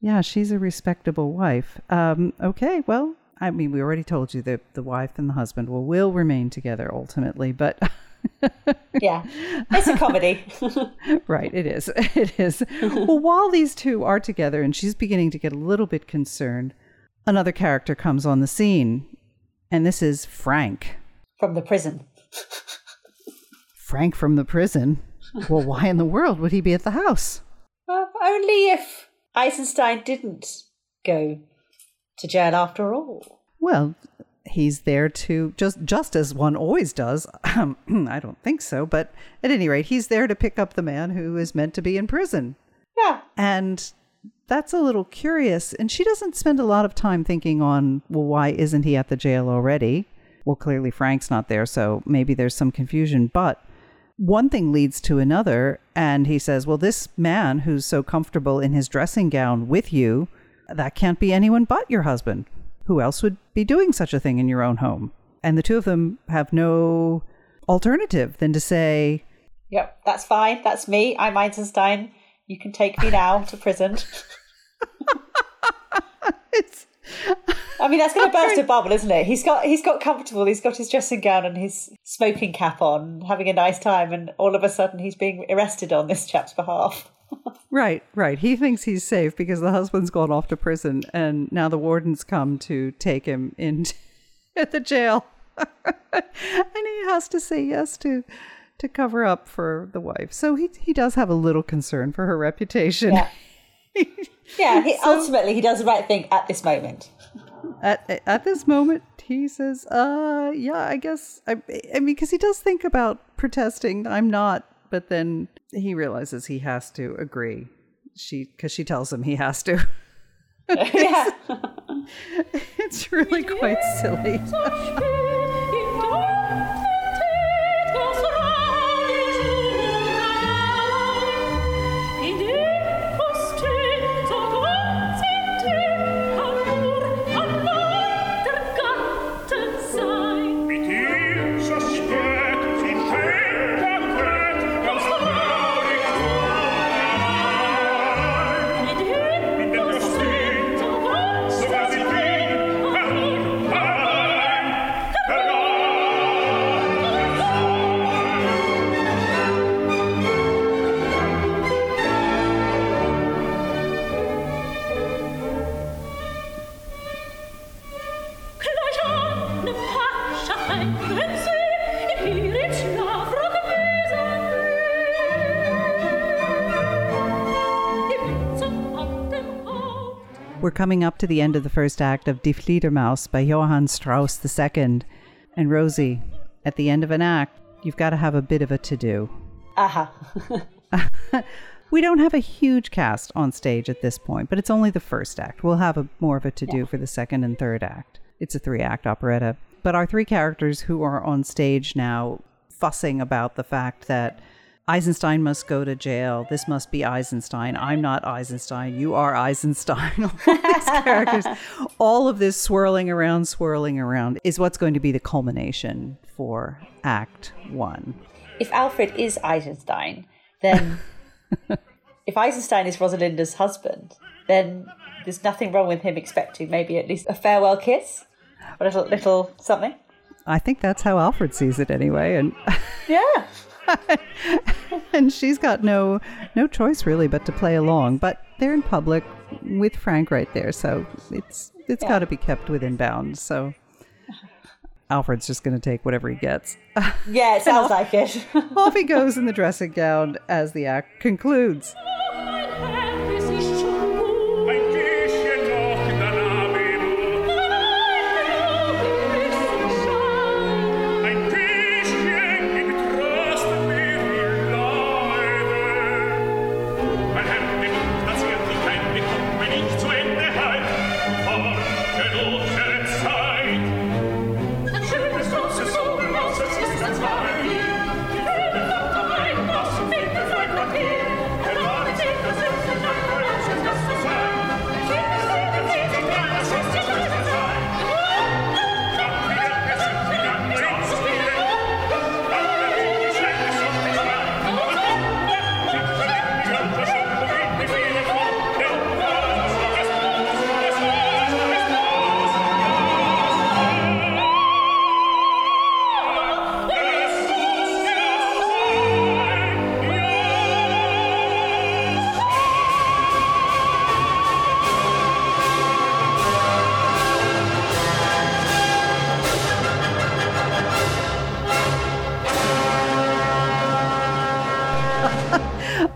Yeah, she's a respectable wife. Um, okay, well, I mean, we already told you that the wife and the husband will will remain together ultimately, but Yeah. It's a comedy. right, it is. It is. well, while these two are together and she's beginning to get a little bit concerned, another character comes on the scene, and this is Frank. From the prison. Frank from the prison. Well, why in the world would he be at the house? Well, only if Eisenstein didn't go to jail after all. Well, he's there to just just as one always does. Um, I don't think so, but at any rate, he's there to pick up the man who is meant to be in prison. Yeah. And that's a little curious. And she doesn't spend a lot of time thinking on, well, why isn't he at the jail already? Well, clearly Frank's not there, so maybe there's some confusion. But one thing leads to another. And he says, well, this man who's so comfortable in his dressing gown with you, that can't be anyone but your husband. Who else would be doing such a thing in your own home? And the two of them have no alternative than to say, Yep, that's fine. That's me. I'm Einstein. You can take me now to prison. it's I mean, that's going to burst a bubble, isn't it? He's got he's got comfortable. He's got his dressing gown and his smoking cap on, having a nice time, and all of a sudden he's being arrested on this chap's behalf. Right, right. He thinks he's safe because the husband's gone off to prison and now the wardens come to take him into at the jail. and he has to say yes to to cover up for the wife. So he he does have a little concern for her reputation. Yeah. Yeah, he, ultimately he does the right thing at this moment. At at this moment he says, "Uh, yeah, I guess I I mean because he does think about protesting. I'm not, but then he realizes he has to agree. She cuz she tells him he has to. yeah. It's really quite silly. We're coming up to the end of the first act of Die Fledermaus by Johann Strauss II. And Rosie, at the end of an act, you've got to have a bit of a to do. Aha. We don't have a huge cast on stage at this point, but it's only the first act. We'll have a, more of a to do for the second and third act. It's a three act operetta. But our three characters who are on stage now fussing about the fact that Eisenstein must go to jail. This must be Eisenstein. I'm not Eisenstein. You are Eisenstein. All these characters, all of this swirling around, swirling around is what's going to be the culmination for Act One. if Alfred is Eisenstein, then if Eisenstein is Rosalinda's husband, then there's nothing wrong with him expecting maybe at least a farewell kiss, a little little something. I think that's how Alfred sees it anyway. And Yeah. and she's got no no choice really but to play along but they're in public with Frank right there, so it's it's Yeah. got to be kept within bounds. So Alfred's just going to take whatever he gets. Yeah, it sounds like it. Off he goes in the dressing gown as the act concludes.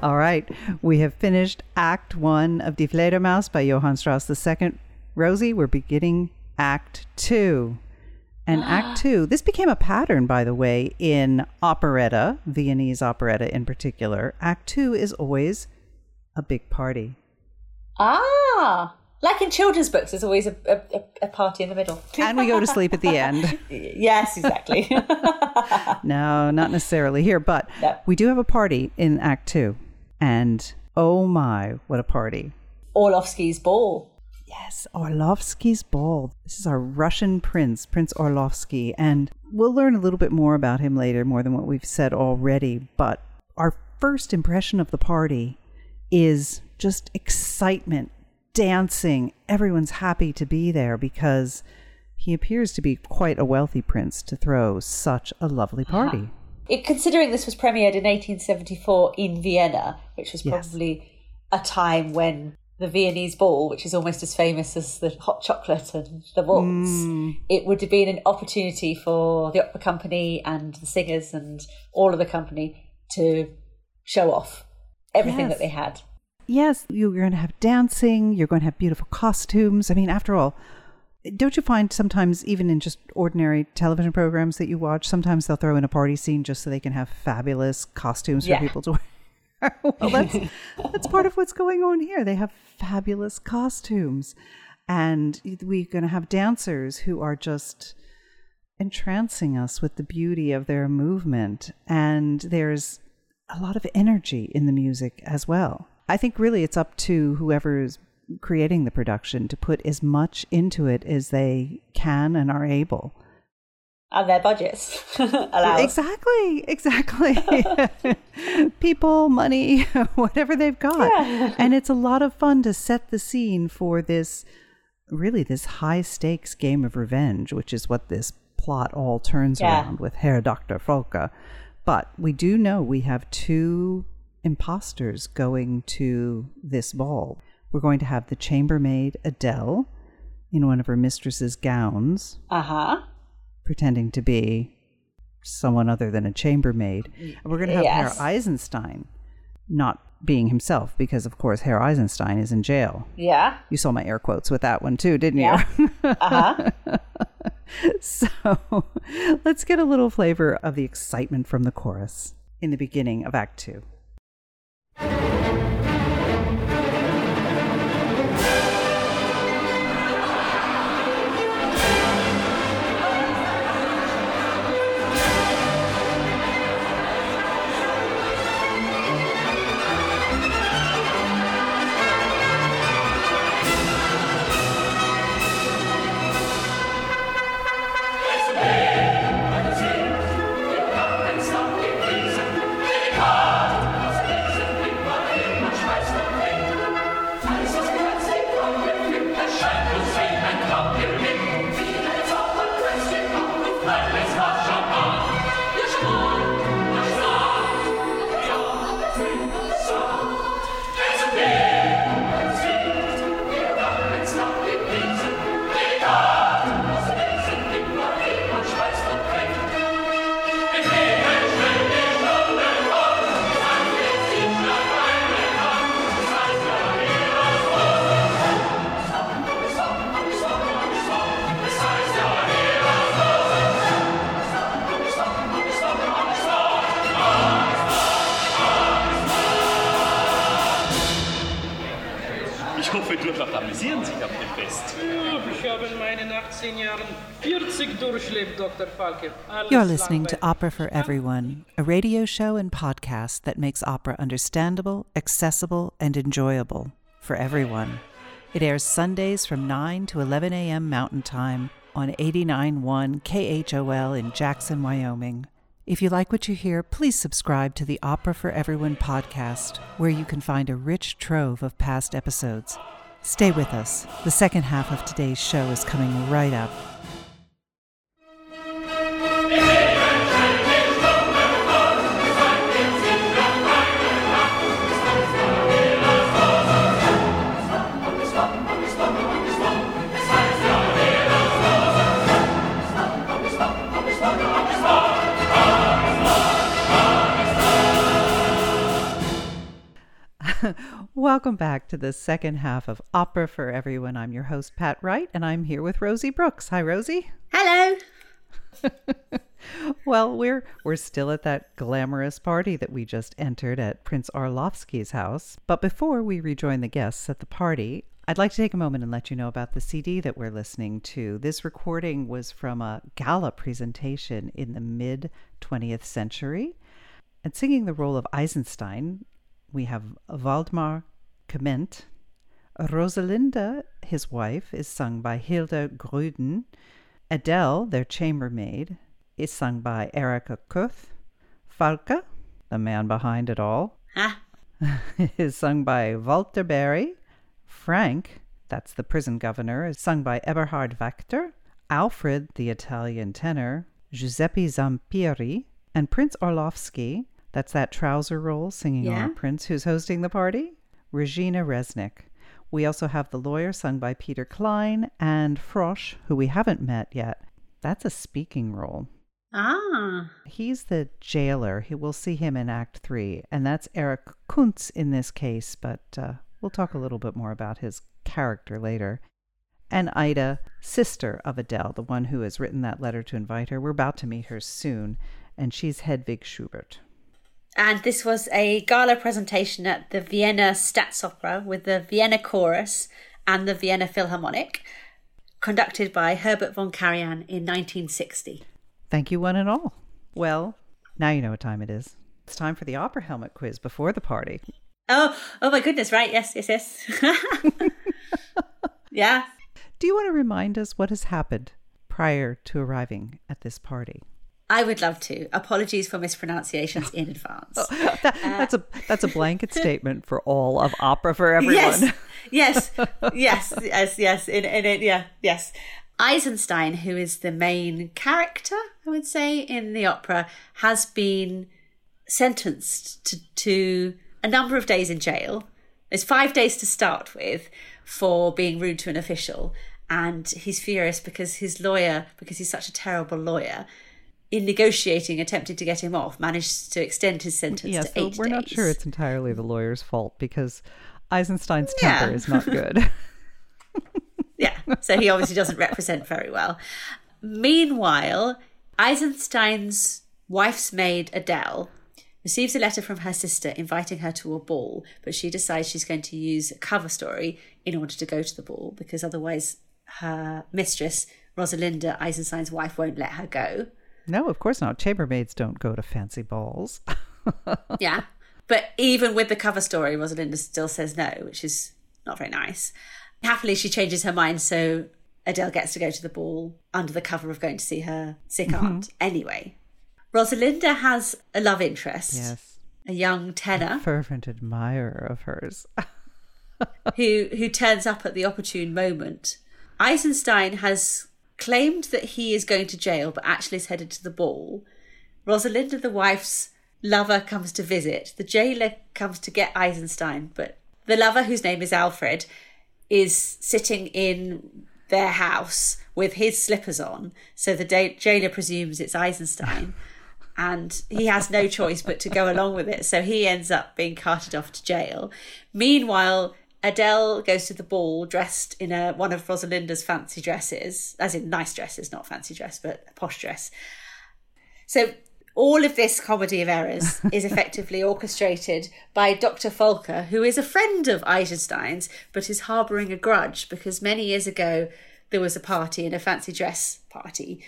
All right, we have finished Act One of Die Fledermaus by Johann Strauss II. Rosie, we're beginning Act Two. And Act Two, this became a pattern, by the way, in operetta, Viennese operetta in particular. Act Two is always a big party. ah, like in children's books, there's always a, a, a party in the middle. And we go to sleep at the end. yes, exactly. No, not necessarily here, but No. we do have a party in Act Two. And oh my, what a party. Orlovsky's ball. Yes, Orlovsky's ball. This is our Russian prince, Prince Orlovsky, and we'll learn a little bit more about him later, more than what we've said already. But our first impression of the party is just excitement, dancing. Everyone's happy to be there because he appears to be quite a wealthy prince to throw such a lovely party. It, considering this was premiered in 1874 in Vienna, which was Yes. probably a time when the Viennese ball, which is almost as famous as the hot chocolate and the waltz, Mm. it would have been an opportunity for the opera company and the singers and all of the company to show off everything Yes. that they had. Yes, you're going to have dancing, you're going to have beautiful costumes. I mean, after all, don't you find sometimes, even in just ordinary television programs that you watch, sometimes they'll throw in a party scene just so they can have fabulous costumes for Yeah. people to wear? well, that's, that's part of what's going on here. They have fabulous costumes. And we're going to have dancers who are just entrancing us with the beauty of their movement. And there's a lot of energy in the music as well. I think really it's up to whoever's creating the production to put as much into it as they can and are able. And their budgets allow. Exactly, exactly. People, money, whatever they've got. And it's a lot of fun to set the scene for this really this high stakes game of revenge, which is what this plot all turns Yeah. around with Herr Dr. Falke. But we do know we have two imposters going to this ball. We're going to have the chambermaid Adele in one of her mistress's gowns Uh huh. pretending to be someone other than a chambermaid. And we're going to have Yes. Herr Eisenstein not being himself because, of course, Herr Eisenstein is in jail. Yeah. You saw my air quotes with that one too, didn't Yeah. you? Uh huh. so let's get a little flavor of the excitement from the chorus in the beginning of Act Two. You're listening to. Opera for Everyone, a radio show and podcast that makes opera understandable, accessible, and enjoyable for everyone. It airs Sundays from 9 to 11 a.m. Mountain Time on 89.1 KHOL in Jackson, Wyoming. If you like what you hear, please subscribe to the Opera for Everyone podcast, where you can find a rich trove of past episodes. Stay with us. The second half of today's show is coming right up. Welcome back to the second half of Opera for Everyone. I'm your host, Pat Wright, and I'm here with Rosie Brooks. Hi, Rosie. Hello. Well, we're we're still at that glamorous party that we just entered at Prince Orlovsky's house. But before we rejoin the guests at the party, I'd like to take a moment and let you know about the CD that we're listening to. This recording was from a gala presentation in the mid 20th century. And singing the role of Eisenstein, we have Waldemar Kmentt. Rosalinda, his wife, is sung by Hilda Güden. Adele, their chambermaid, is sung by Erika Köth. Falke, the man behind it all, Huh? is sung by Walter Berry. Frank, that's the prison governor, is sung by Eberhard Wächter. Alfred, the Italian tenor, Giuseppe Zampieri, and Prince Orlovsky, that's that trouser role singing Yeah. on Prince who's hosting the party, Regina Resnik. We also have the lawyer sung by Peter Klein and Frosch, who we haven't met yet. That's a speaking role. Ah. He's the jailer. He, we'll see him in Act Three, and that's Erich Kunz in this case, but uh, we'll talk a little bit more about his character later. And Ida, sister of Adele, the one who has written that letter to invite her. We're about to meet her soon, and she's Hedwig Schubert. And this was a gala presentation at the Vienna Staatsopera with the Vienna Chorus and the Vienna Philharmonic, conducted by Herbert von Karajan in 1960. Thank you, one and all. Well, now you know what time it is. It's time for the opera helmet quiz before the party. Oh, oh my goodness! Right? Yes, yes, yes. yeah. Do you want to remind us what has happened prior to arriving at this party? I would love to. Apologies for mispronunciations in advance. That- that's a that's a blanket uh, statement for all of opera for everyone. Yes, yes, yes, yes, yes. In, in it, yeah, yes. Eisenstein, who is the main character, I would say, in the opera, has been sentenced to, to a number of days in jail. There's five days to start with for being rude to an official, and he's furious because his lawyer, because he's such a terrible lawyer, in negotiating, attempted to get him off, managed to extend his sentence yeah, to so eight we're days. not sure it's entirely the lawyer's fault because Eisenstein's Yeah. temper is not good. Yeah, so he obviously doesn't represent very well. Meanwhile, Eisenstein's wife's maid, Adele, receives a letter from her sister inviting her to a ball, but she decides she's going to use a cover story in order to go to the ball because otherwise her mistress, Rosalinda, Eisenstein's wife, won't let her go. No, of course not. Chambermaids don't go to fancy balls. Yeah. But even with the cover story, Rosalinda still says no, which is not very nice. Happily, she changes her mind, so Adele gets to go to the ball under the cover of going to see her sick mm-hmm. aunt anyway. Rosalinda has a love interest, yes. a young tenor Fervent admirer of hers. who who turns up at the opportune moment. Eisenstein has claimed that he is going to jail, but actually is headed to the ball. Rosalinda, the wife's lover, comes to visit. The jailer comes to get Eisenstein, but the lover, whose name is Alfred, is sitting in their house with his slippers on. So the da- jailer presumes it's Eisenstein. And he has no choice but to go along with it. So he ends up being carted off to jail. Meanwhile, Adele goes to the ball dressed in a one of Rosalinda's fancy dresses, as in nice dresses, not fancy dress, but a posh dress. So all of this comedy of errors is effectively orchestrated by Dr. Falke, who is a friend of Eisenstein's, but is harbouring a grudge because many years ago there was a party in a fancy dress party,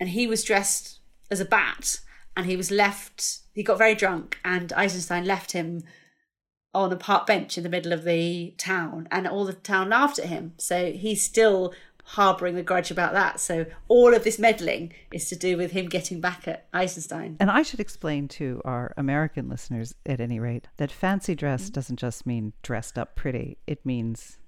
and he was dressed as a bat, and he was left. He got very drunk, and Eisenstein left him on a park bench in the middle of the town, and all the town laughed at him. So he's still harbouring a grudge about that. So all of this meddling is to do with him getting back at Eisenstein. And I should explain to our American listeners, at any rate, that fancy dress doesn't just mean dressed up pretty, it means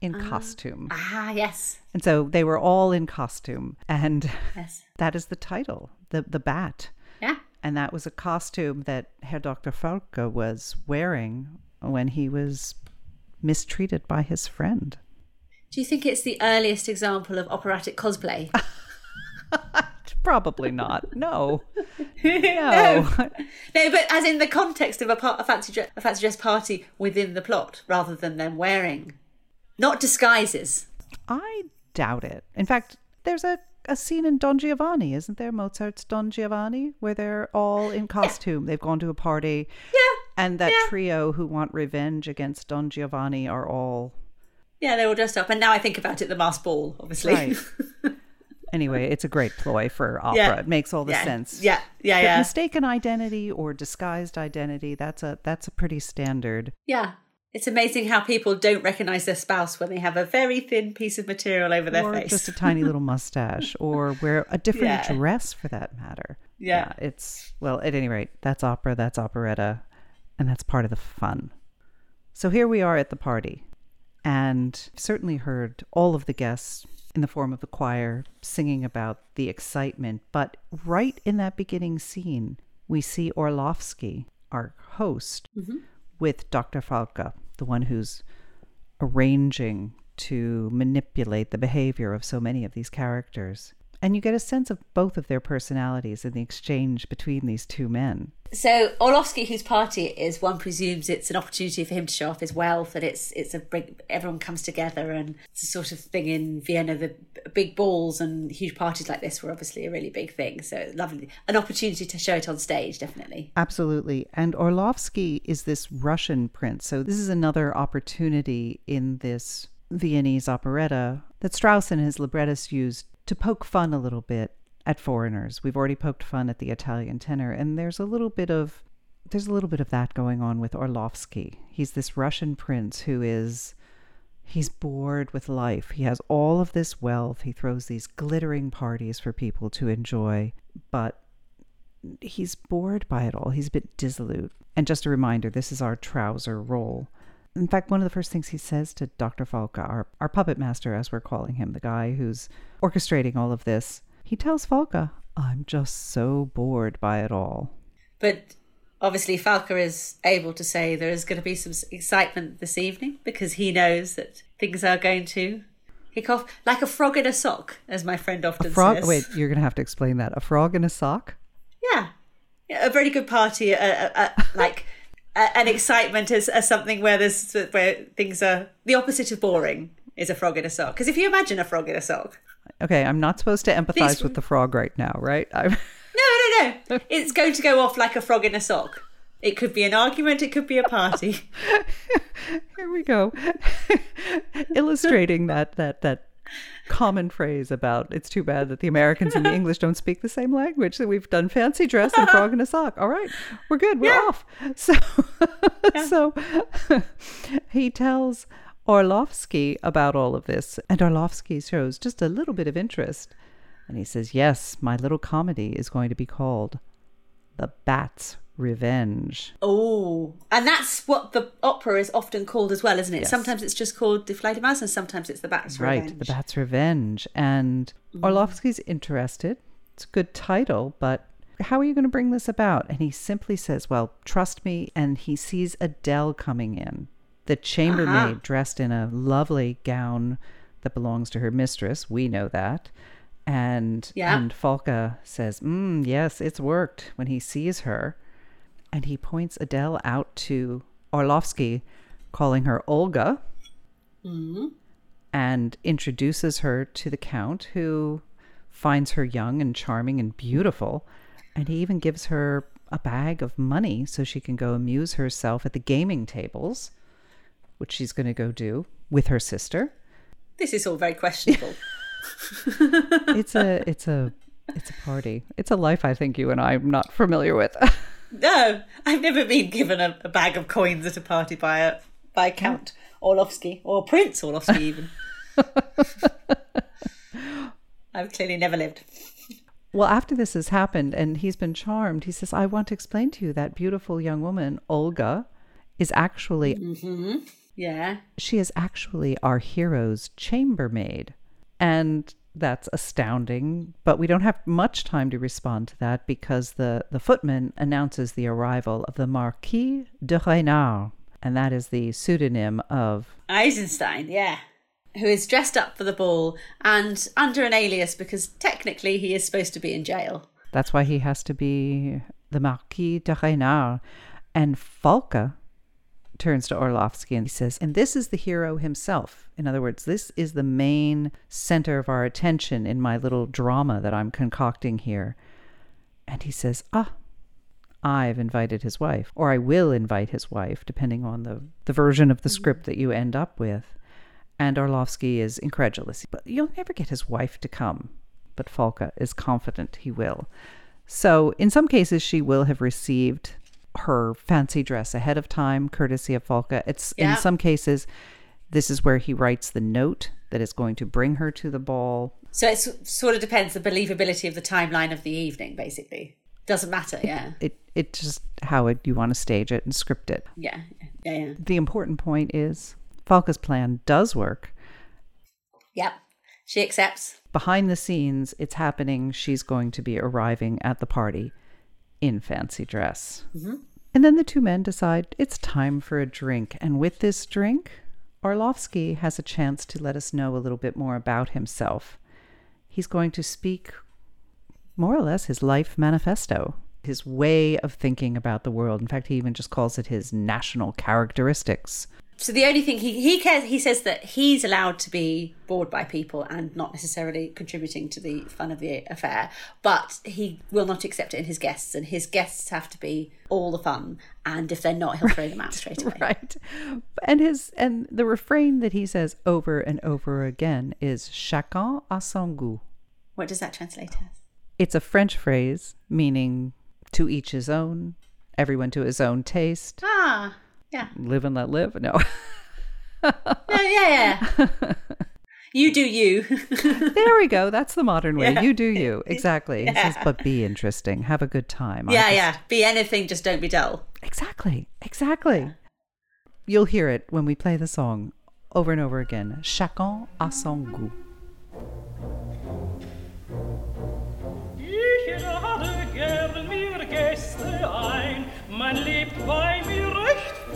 in costume. Ah, yes, And so they were all in costume. And yes, that is the title, the, the bat. yeah. And that was a costume that Herr Dr. Falke was wearing when he was mistreated by his friend. Do you think it's the earliest example of operatic cosplay? Probably not. No. no. No. No, but as in the context of a, a fancy dress, a fancy dress party within the plot, rather than them wearing, not disguises. I doubt it. In fact, there's a, a scene in Don Giovanni, isn't there? Mozart's Don Giovanni, where they're all in costume. They've gone to a party. Yeah, And that Yeah. trio who want revenge against Don Giovanni are all. yeah, they're all dressed up. And now I think about it, the masked ball, obviously. Right. Anyway, it's a great ploy for opera. Yeah. It makes all the yeah, sense. Yeah, yeah, But yeah, mistaken identity or disguised identity, that's a that's a pretty standard. yeah. It's amazing how people don't recognise their spouse when they have a very thin piece of material over their or face. just a tiny little mustache or wear a different Yeah. dress for that matter. Yeah. It's well, at any rate, that's opera, that's operetta, and that's part of the fun. So here we are at the party, and certainly heard all of the guests in the form of the choir singing about the excitement, but right in that beginning scene, we see Orlovsky, our host, mm-hmm. With Dr. Falke, the one who's arranging to manipulate the behavior of so many of these characters. And you get a sense of both of their personalities in the exchange between these two men. So Orlovsky, whose party it is, one presumes it's an opportunity for him to show off his wealth, and it's it's a big everyone comes together, and it's a sort of thing in Vienna. The big balls and huge parties like this were obviously a really big thing. So lovely, an opportunity to show it on stage, definitely. Absolutely. And Orlovsky is this Russian prince. So this is another opportunity in this Viennese operetta that Strauss and his librettists used to poke fun a little bit at foreigners. We've already poked fun at the Italian tenor, and there's a little bit of there's a little bit of that going on with Orlovsky. He's this Russian prince who is he's bored with life. He has all of this wealth. He throws these glittering parties for people to enjoy, but he's bored by it all. He's a bit dissolute. And just a reminder, this is our trouser role. In fact, one of the first things he says to Dr. Falke, our, our puppet master, as we're calling him, the guy who's orchestrating all of this, he tells Falke, I'm just so bored by it all. But obviously, Falke is able to say there is going to be some excitement this evening because he knows that things are going to kick off like a frog in a sock, as my friend often Frog, says. wait, you're going to have to explain that. A frog in a sock? Yeah, yeah a very good party, uh, uh, uh, like uh, an excitement as, as something where there's where things are the opposite of boring is a frog in a sock. Because if you imagine a frog in a sock, Okay, I'm not supposed to empathize with the frog right now, right? I'm, no, no, no, it's going to go off like a frog in a sock. It could be an argument. It could be a party. Here we go. Illustrating that that that common phrase about it's too bad that the Americans and the English don't speak the same language. So we've done fancy dress and frog in a sock. All right, we're good. We're off. So so he tells Orlovsky about all of this, and Orlovsky shows just a little bit of interest. And he says, Yes, my little comedy is going to be called The Bat's Revenge. Oh, and that's what the opera is often called as well, isn't it? Yes. Sometimes it's just called the Die Fledermaus, and sometimes it's the Bat's Right, Revenge. The Bat's Revenge. And Orlovsky's interested. It's a good title, but how are you going to bring this about? And he simply says, Well, trust me. And he sees Adele coming in, the chambermaid dressed in a lovely gown that belongs to her mistress. We know that. And Yeah. and Falke says, mm, "Yes, it's worked." When he sees her, and he points Adele out to Orlovsky, calling her Olga, mm-hmm. and introduces her to the count, who finds her young and charming and beautiful. And he even gives her a bag of money so she can go amuse herself at the gaming tables, which she's going to go do with her sister. This is all very questionable. It's a it's a it's a party. It's a life I think you and I am not familiar with. no, I've never been given a, a bag of coins at a party by a by Count Orlovsky or Prince Orlovsky even. I've clearly never lived. well, after this has happened and he's been charmed, he says, "I want to explain to you that beautiful young woman, Olga, is actually mm-hmm. Yeah. she is actually our hero's chambermaid. And that's astounding, but we don't have much time to respond to that because the, the footman announces the arrival of the Marquis de Reynard, and that is the pseudonym of Eisenstein, yeah. Who is dressed up for the ball and under an alias because technically he is supposed to be in jail. that's why he has to be the Marquis de Reynard. And Falke turns to Orlovsky and he says, And this is the hero himself. In other words, this is the main center of our attention in my little drama that I'm concocting here. And he says, Ah, I've invited his wife, or I will invite his wife, depending on the, the version of the script that you end up with. And Orlovsky is incredulous. But you'll never get his wife to come. But Falke is confident he will. So, in some cases, she will have received her fancy dress ahead of time, courtesy of Falke. It's Yeah. in some cases, this is where he writes the note that is going to bring her to the ball. So it sort of depends the believability of the timeline of the evening, basically. Doesn't matter, yeah. It it just how it you want to stage it and script it. Yeah, yeah, yeah. The important point is Falke's plan does work. Yep. She accepts. Behind the scenes, it's happening. She's going to be arriving at the party in fancy dress. Mm-hmm. And then the two men decide it's time for a drink. And with this drink, Orlovsky has a chance to let us know a little bit more about himself. He's going to speak more or less his life manifesto, his way of thinking about the world. In fact, he even just calls it his national characteristics. So the only thing he he cares he says that he's allowed to be bored by people and not necessarily contributing to the fun of the affair, but he will not accept it in his guests, and his guests have to be all the fun. And if they're not, he'll throw them out straight away. Right. And his and the refrain that he says over and over again is chacun a son goût. What does that translate as? It's a French phrase meaning to each his own, everyone to his own taste, Ah, yeah, live and let live. No. yeah, yeah. yeah. you do you. there we go. That's the modern way. Yeah. You do you. Exactly. He says, but be interesting. Have a good time. Yeah, just- yeah. Be anything, just don't be dull. Exactly. Exactly. You'll hear it when we play the song over and over again. Chacun a son goût. Ich lade gern mir Gäste ein, man lebt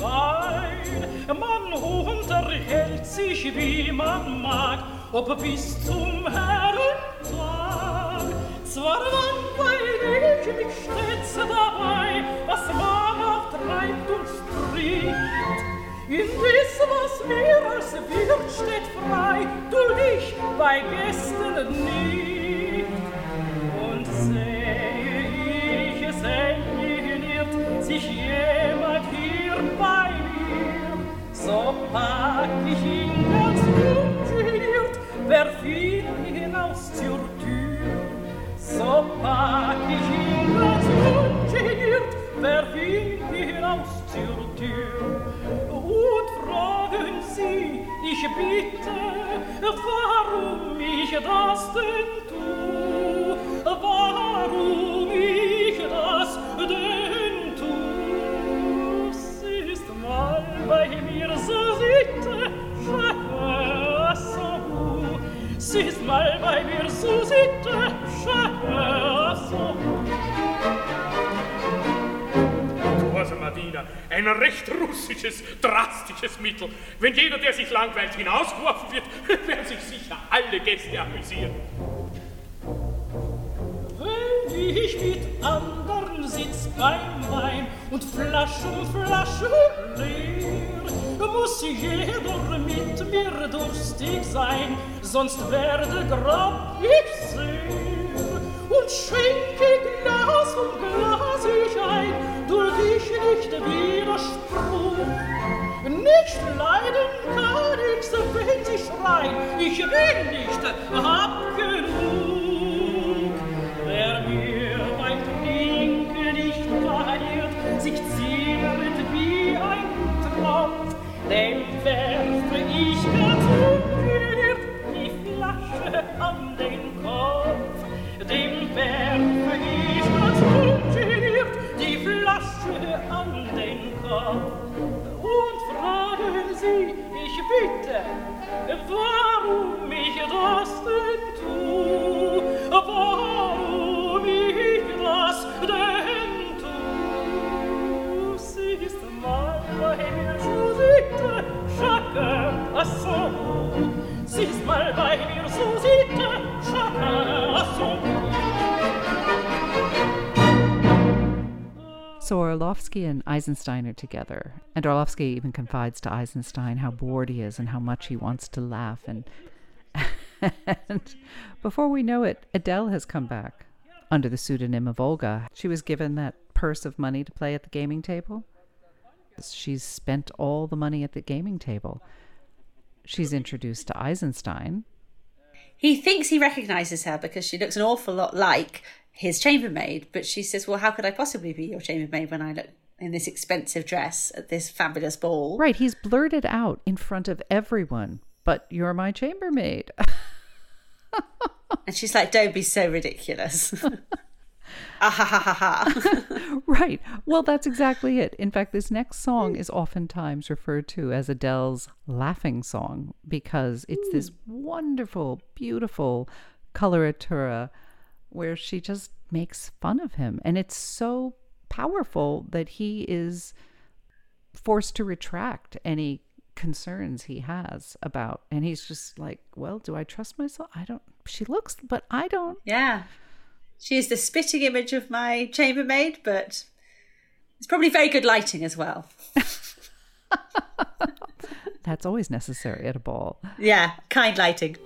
fein. Man unterhält sich wie man mag, ob bis zum Herrentag. Zwar langweile ich mich stets dabei, was man auch treibt und stritt. Indes, was mir als Wirt steht frei, tu ich bei Gästen nicht. Und sehe ich, sinniert sich jemand hier Warum ich das denn ein recht russisches, drastisches Mittel. Wenn jeder, der sich langweilt, hinausgeworfen wird, werden sich sicher alle Gäste amüsieren ich mit anderen sitz beim Wein und Flasche um Flasche leer. Muss jeder mit mir durstig sein, sonst werde grab ich sehr. Und schenke Glas um Glas ich ein, duld ich nicht Widerspruch. Nicht leiden kann ich's, wenn sie schreien, ich will nicht, hab genug. Und frage sie, ich bitte, warum Orlovsky and Eisenstein are together, and Orlovsky even confides to Eisenstein how bored he is and how much he wants to laugh. And, and before we know it, Adele has come back under the pseudonym of Olga. She was given that purse of money to play at the gaming table. She's spent all the money at the gaming table. She's introduced to Eisenstein. He thinks he recognizes her because she looks an awful lot like his chambermaid, but she says, Well, how could I possibly be your chambermaid when I look in this expensive dress at this fabulous ball? Right, he's blurted out in front of everyone, but you're my chambermaid. And she's like, Don't be so ridiculous. ah ha ha ha right. Well, that's exactly it. In fact, this next song is oftentimes referred to as Adele's laughing song because it's this wonderful, beautiful coloratura where she just makes fun of him. And it's so powerful that he is forced to retract any concerns he has about and he's just like well do i trust myself i don't she looks but i don't yeah. She is the spitting image of my chambermaid, but it's probably very good lighting as well. that's always necessary at a ball Yeah, kind lighting.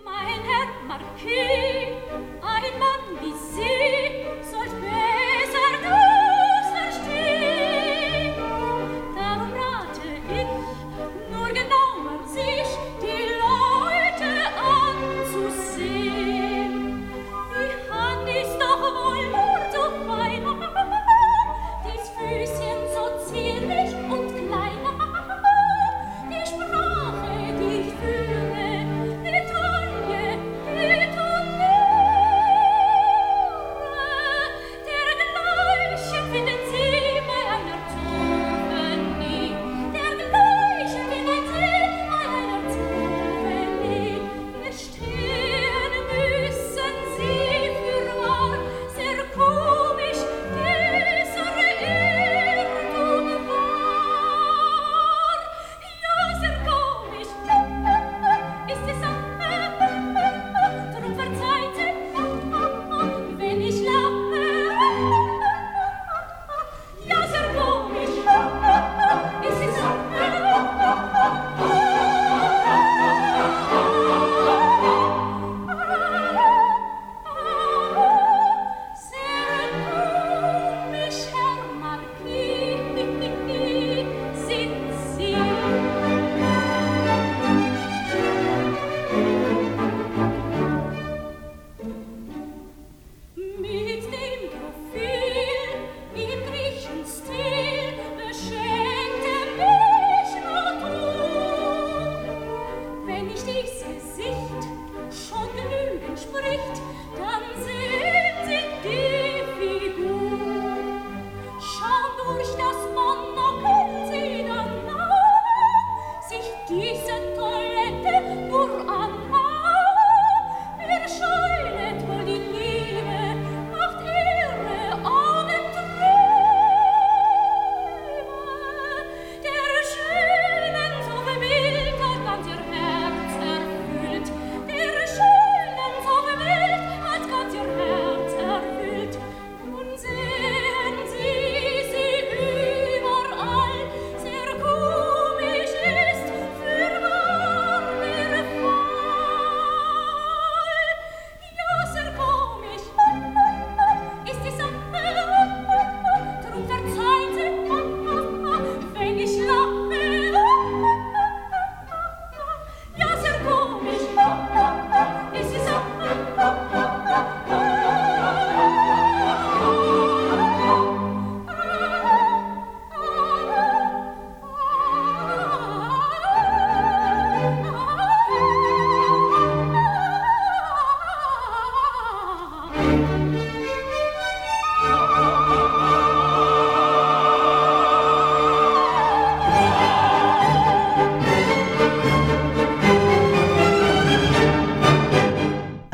diese Sicht schon genügend spricht, dann sind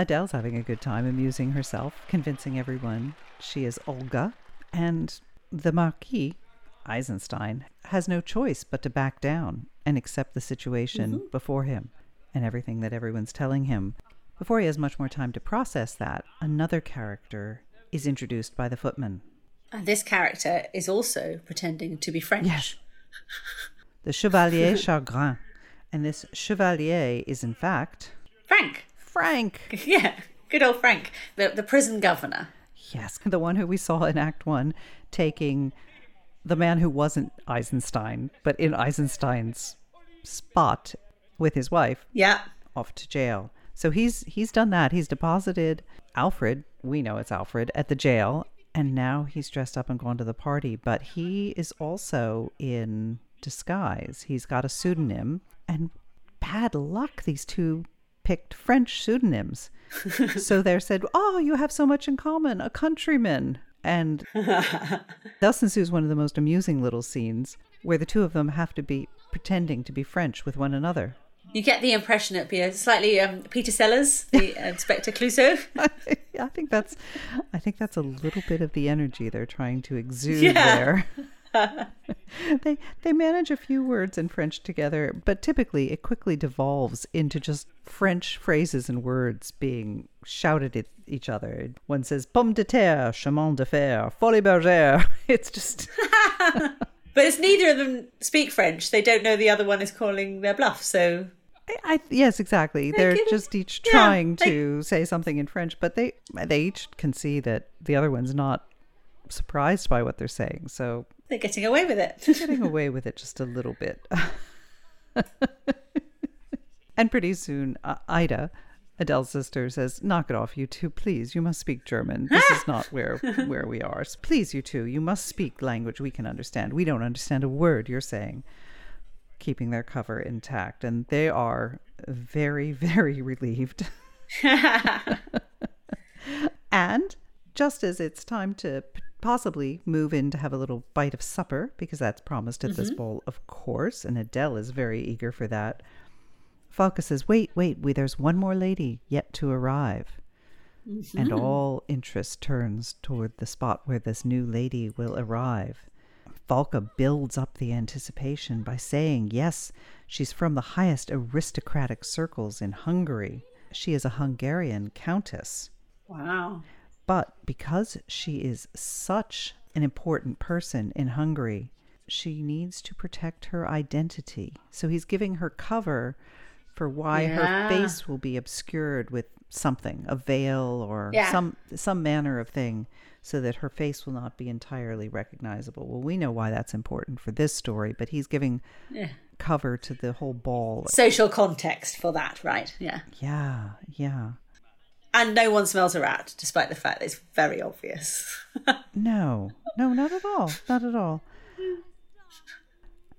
Adele's having a good time amusing herself, convincing everyone she is Olga. And the Marquis, Eisenstein, has no choice but to back down and accept the situation mm-hmm. before him and everything that everyone's telling him. Before he has much more time to process that, another character is introduced by the footman. And this character is also pretending to be French. Yes. The Chevalier Chagrin. And this Chevalier is, in fact, Frank. Frank. Yeah. Good old Frank, the, the prison governor. Yes, the one who we saw in Act One taking the man who wasn't Eisenstein, but in Eisenstein's spot with his wife Yeah. off to jail. So he's he's done that. He's deposited Alfred, we know it's Alfred, at the jail, and now he's dressed up and gone to the party. But he is also in disguise. He's got a pseudonym, and bad luck, these two picked French pseudonyms. so they're said, "Oh, you have so much in common, a countryman." And thus ensues one of the most amusing little scenes where the two of them have to be pretending to be French with one another. You get the impression it'd be a slightly um, Peter Sellers, the uh, Inspector Clouseau. I think that's I think that's a little bit of the energy they're trying to exude Yeah. there. they they manage a few words in French together, but typically it quickly devolves into just French phrases and words being shouted at each other. One says pomme de terre, chemin de fer, folie bergère. It's just But it's neither of them speak French. They don't know the other one is calling their bluff. So I, I yes, exactly. They're it. just each Yeah, trying they- to say something in French, but they they each can see that the other one's not surprised by what they're saying. So they're getting away with it. getting away with it just a little bit. and pretty soon, uh, Ida, Adele's sister, says, "Knock it off, you two, please. You must speak German. This is not where where we are. Please, you two, you must speak language we can understand. We don't understand a word you're saying." Keeping their cover intact, and they are very, very relieved. and just as it's time to possibly move in to have a little bite of supper, because that's promised at this mm-hmm. bowl, of course, and Adele is very eager for that. Falke says, Wait, wait, we, there's one more lady yet to arrive. And mm-hmm. all interest turns toward the spot where this new lady will arrive. Falke builds up the anticipation by saying, Yes, she's from the highest aristocratic circles in Hungary. She is a Hungarian countess. wow. But because she is such an important person in Hungary, she needs to protect her identity. So he's giving her cover for why her face will be obscured with something, a veil or Yeah. some some manner of thing so that her face will not be entirely recognizable. Well, we know why that's important for this story, but he's giving Yeah. cover to the whole ball. Social context for that, right? Yeah. Yeah, yeah. And no one smells a rat, despite the fact that it's very obvious. No, no, not at all. Not at all.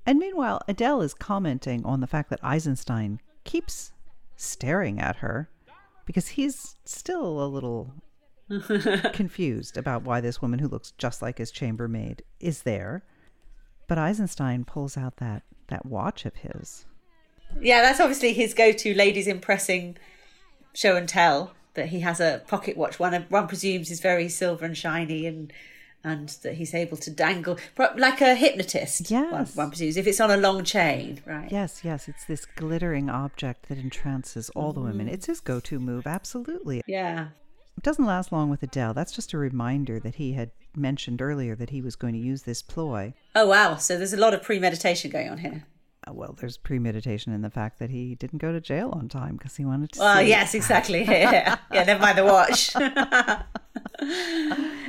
And meanwhile, Adele is commenting on the fact that Eisenstein keeps staring at her because he's still a little confused about why this woman who looks just like his chambermaid is there. But Eisenstein pulls out that, that watch of his. yeah, that's obviously his go-to ladies impressing show and tell. That he has a pocket watch. One one presumes is very silver and shiny, and and that he's able to dangle like a hypnotist. Yes. one presumes if it's on a long chain, right? Yes, yes, it's this glittering object that entrances all the women. Mm. It's his go to move, absolutely. Yeah. It doesn't last long with Adele. That's just a reminder that he had mentioned earlier that he was going to use this ploy. Oh wow! So there's a lot of premeditation going on here. Well, there's premeditation in the fact that he didn't go to jail on time because he wanted to. Well, sleep. yes, exactly. Yeah, yeah. Never mind the watch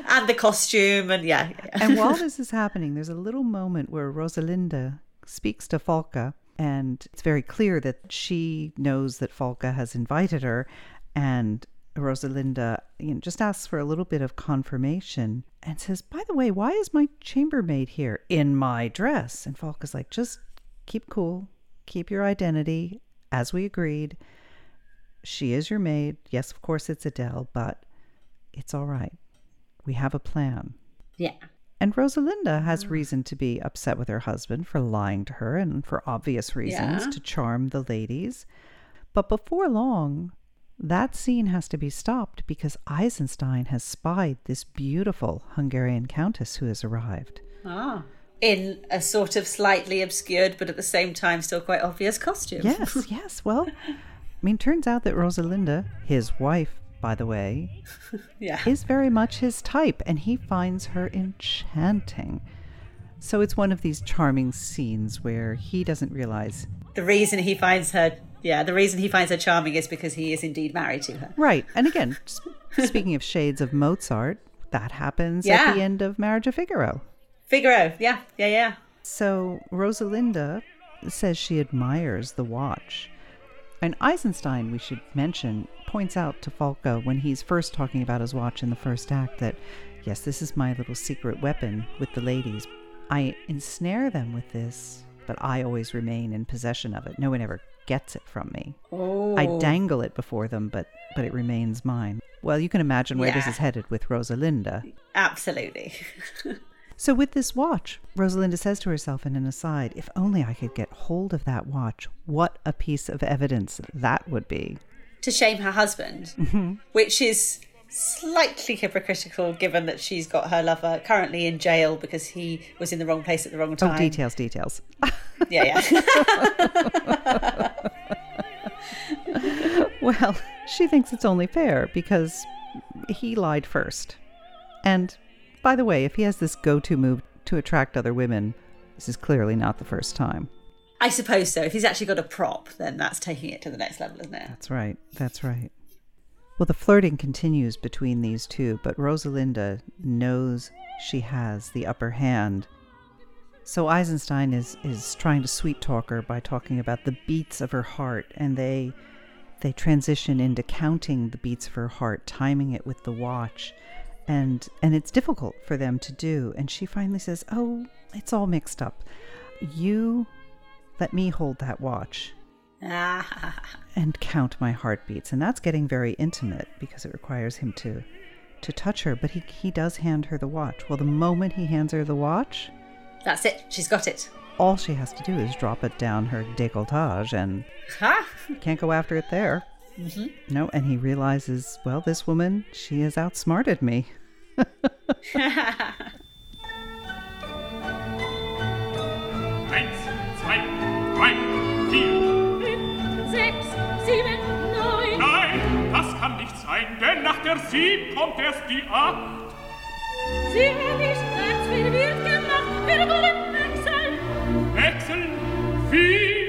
and the costume, and yeah, yeah. and while this is happening, there's a little moment where Rosalinda speaks to Falke, and it's very clear that she knows that Falke has invited her, and Rosalinda you know, just asks for a little bit of confirmation and says, "By the way, why is my chambermaid here in my dress?" And Falke's like, "Just keep cool, keep your identity, as we agreed. She is your maid. Yes, of course it's Adele, but it's all right. We have a plan." yeah. And Rosalinda has reason to be upset with her husband for lying to her and for obvious reasons Yeah. to charm the ladies. But before long, that scene has to be stopped because Eisenstein has spied this beautiful Hungarian countess who has arrived. Ah. In a sort of slightly obscured, but at the same time still quite obvious costume. Yes, yes. Well, I mean, turns out that Rosalinda, his wife, by the way, yeah. is very much his type, and he finds her enchanting. So it's one of these charming scenes where he doesn't realize. The reason he finds her, yeah, the reason he finds her charming is because he is indeed married to her. Right. And again, speaking of shades of Mozart, that happens Yeah. at the end of Marriage of Figaro. Figaro, yeah, yeah, yeah. So Rosalinda says she admires the watch. And Eisenstein, we should mention, points out to Falke when he's first talking about his watch in the first act that, yes, this is my little secret weapon with the ladies. I ensnare them with this, but I always remain in possession of it. No one ever gets it from me. I oh. dangle it before them, but but it remains mine. Well, you can imagine where this is headed with Rosalinda. Absolutely. So, with this watch, Rosalinda says to herself in an aside, if only I could get hold of that watch, what a piece of evidence that would be. to shame her husband, Mm-hmm. which is slightly hypocritical given that she's got her lover currently in jail because he was in the wrong place at the wrong Oh, time. details, details. Yeah, yeah. well, she thinks it's only fair because he lied first. And by the way, if he has this go to move to attract other women, this is clearly not the first time. I suppose so. If he's actually got a prop, then that's taking it to the next level, isn't it? That's right. That's right. Well, the flirting continues between these two, but Rosalinda knows she has the upper hand. So Eisenstein is is trying to sweet talk her by talking about the beats of her heart, and they they transition into counting the beats of her heart, timing it with the watch, and and it's difficult for them to do. And she finally says, "Oh, it's all mixed up. You let me hold that watch." And count my heartbeats and that's getting very intimate because it requires him to to touch her but he he does hand her the watch well the moment he hands her the watch that's it. She's got it. all she has to do is drop it down her décolletage and can't go after it there Mm-hmm. no and he realizes well this woman she has outsmarted me Eins, zwei, drei, vier. Fünf, sechs, sieben, neun. Nein, das kann nicht sein, denn nach der sieben kommt erst die acht. Sie hab ich ganz verwirrt gemacht. Wir wollen wechseln. Wechseln, wie?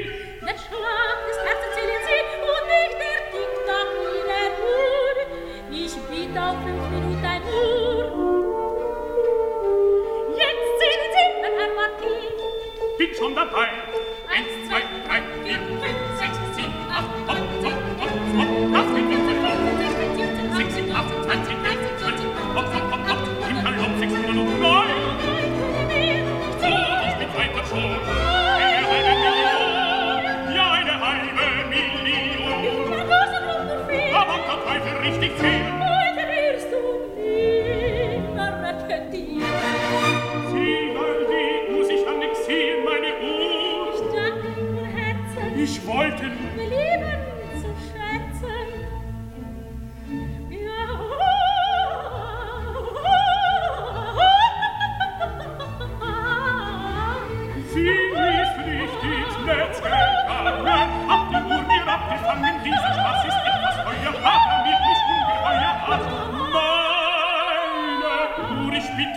richtig viel.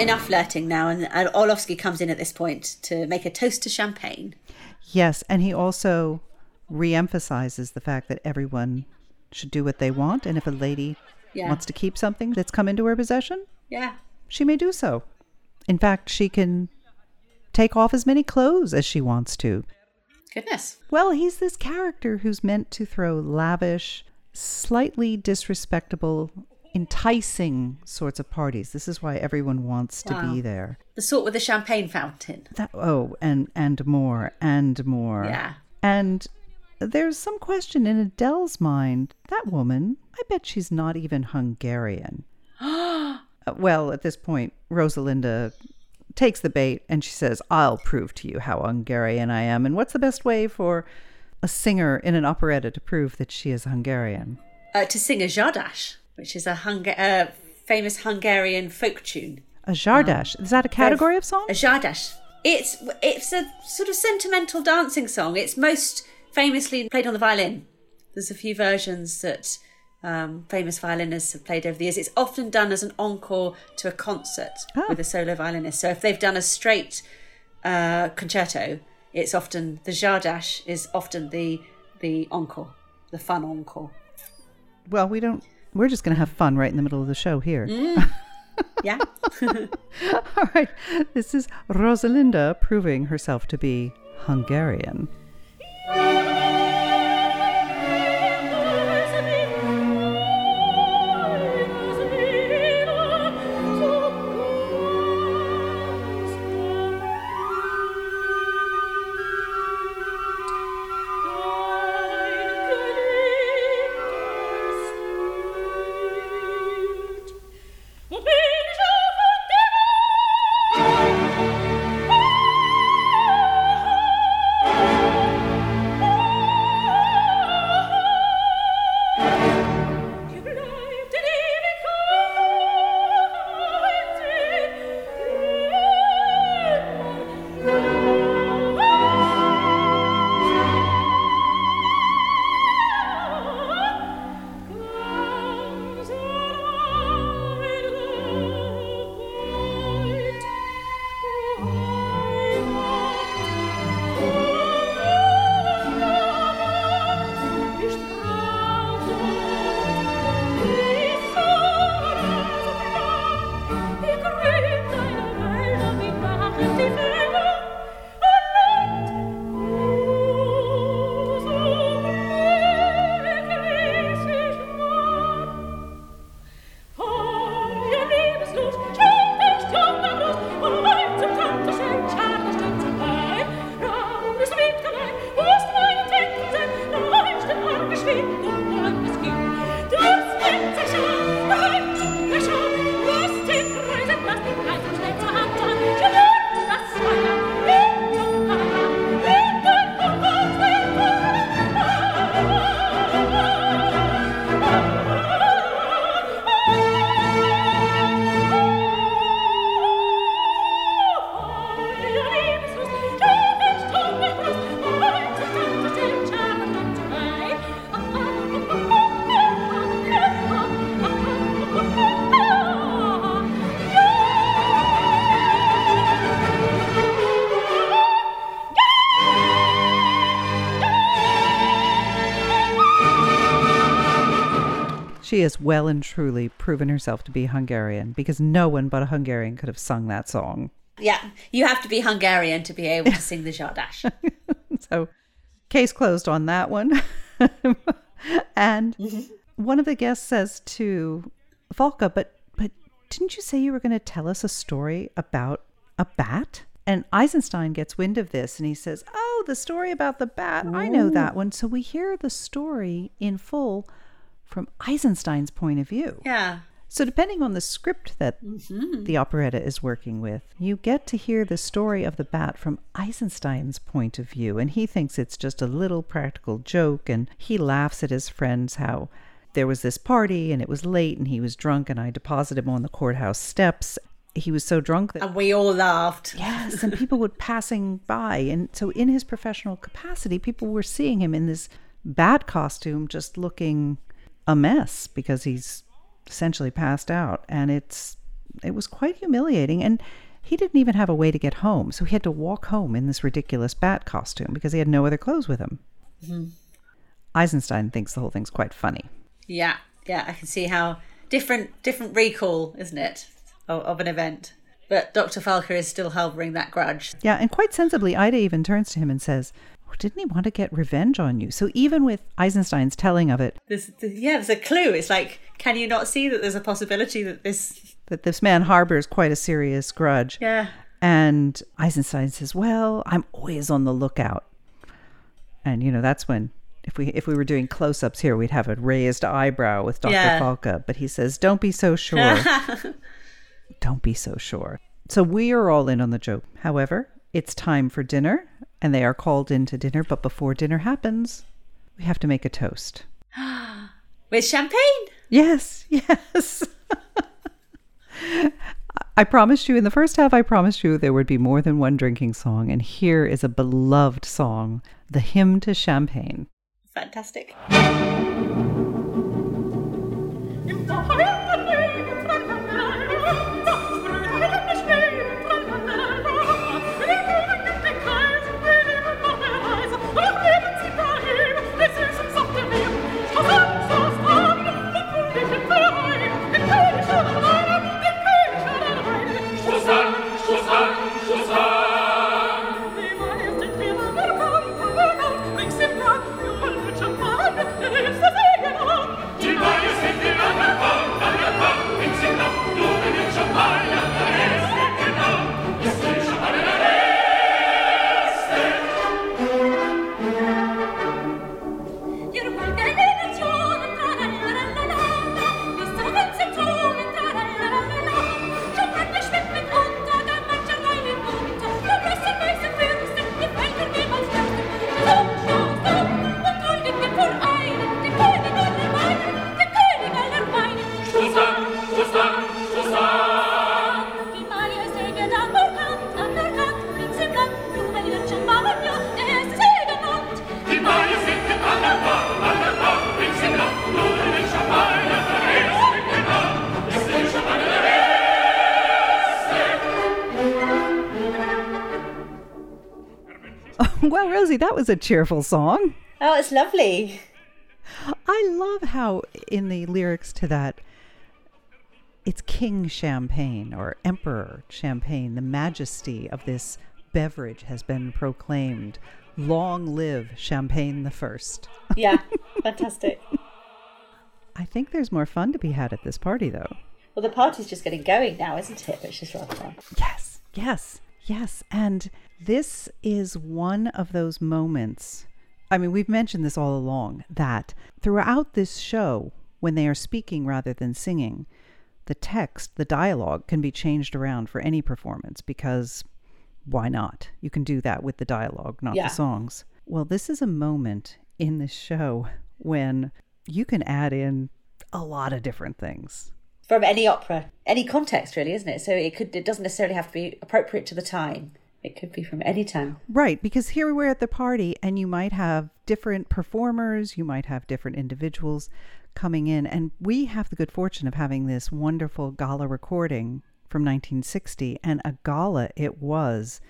Enough flirting now, and and Orlovsky comes in at this point to make a toast to champagne. yes and he also re-emphasizes the fact that everyone should do what they want and if a lady Yeah. wants to keep something that's come into her possession Yeah. she may do so. In fact, she can take off as many clothes as she wants to. Goodness. Well, he's this character who's meant to throw lavish, slightly disrespectable, enticing sorts of parties. This is why everyone wants to be there. The sort with the champagne fountain. That oh, and and more and more. Yeah. And there's some question in Adele's mind. That woman, I bet she's not even Hungarian. Uh, well, at this point, Rosalinda takes the bait and she says, I'll prove to you how Hungarian I am. And what's the best way for a singer in an operetta to prove that she is Hungarian? Uh, to sing a csárdás, which is a Hunga- uh, famous Hungarian folk tune. A csárdás. is that a category of song? A csárdás. It's it's a sort of sentimental dancing song. It's most famously played on the violin. There's a few versions that um, famous violinists have played over the years. It's often done as an encore to a concert Oh. with a solo violinist. So if they've done a straight uh, concerto, it's often the csárdás is often the the encore, the fun encore. Well, we don't. We're just going to have fun right in the middle of the show here. Mm. Yeah. All right. This is Rosalinda proving herself to be Hungarian. Has well and truly proven herself to be Hungarian because no one but a Hungarian could have sung that song. Yeah. You have to be Hungarian to be able to sing the csárdás. So, case closed on that one. and one of the guests says to Falke, but but didn't you say you were going to tell us a story about a bat? And Eisenstein gets wind of this and he says, "Oh, the story about the bat. I know oh. that one." So we hear the story in full from Eisenstein's point of view. yeah. So, depending on the script that mm-hmm. the operetta is working with, you get to hear the story of the bat from Eisenstein's point of view. And he thinks it's just a little practical joke. And he laughs at his friends how there was this party and it was late and he was drunk and I deposited him on the courthouse steps. He was so drunk that And we all laughed. Yes, and people were passing by. And so, in his professional capacity, people were seeing him in this bat costume, just looking a mess because he's essentially passed out. And it's it was quite humiliating. And he didn't even have a way to get home, so he had to walk home in this ridiculous bat costume because he had no other clothes with him. Mm-hmm. Eisenstein thinks the whole thing's quite funny. Yeah. Yeah. I can see how different different recall, isn't it? of, of an event. But Dr. Falke is still harboring that grudge. Yeah, and quite sensibly, Ida even turns to him and says, well, Didn't he want to get revenge on you? So even with Eisenstein's telling of it, There's, yeah, there's a clue. It's like, can you not see that there's a possibility that this. that this man harbors quite a serious grudge. Yeah. And Eisenstein says, "Well, I'm always on the lookout." And you know, that's when if we if we were doing close-ups here, we'd have a raised eyebrow with Dr. Yeah. Falke, but he says, "Don't be so sure." Don't be so sure. So we are all in on the joke. However, it's time for dinner, and they are called in to dinner, but before dinner happens, we have to make a toast. With champagne. Yes, yes. I promised you in the first half, I promised you there would be more than one drinking song. And here is a beloved song, The Hymn to Champagne. Fantastic. Rosie, that was a cheerful song. Oh, it's lovely. I love how in the lyrics to that, it's King Champagne or Emperor Champagne. The majesty of this beverage has been proclaimed. Long live Champagne the First. Yeah, fantastic. I think there's more fun to be had at this party, though. Well, the party's just getting going now, isn't it? Which is rather fun. Yes, yes, yes. And this is one of those moments. I mean, we've mentioned this all along that throughout this show, when they are speaking rather than singing, the text, the dialogue can be changed around for any performance because why not? You can do that with the dialogue, not Yeah. the songs. Well, this is a moment in the show when you can add in a lot of different things. From any opera, any context, really, isn't it? So it could. It doesn't necessarily have to be appropriate to the time. It could be from any time. Right, because here we're at the party and you might have different performers, you might have different individuals coming in. And we have the good fortune of having this wonderful gala recording from 1960, and a gala it was.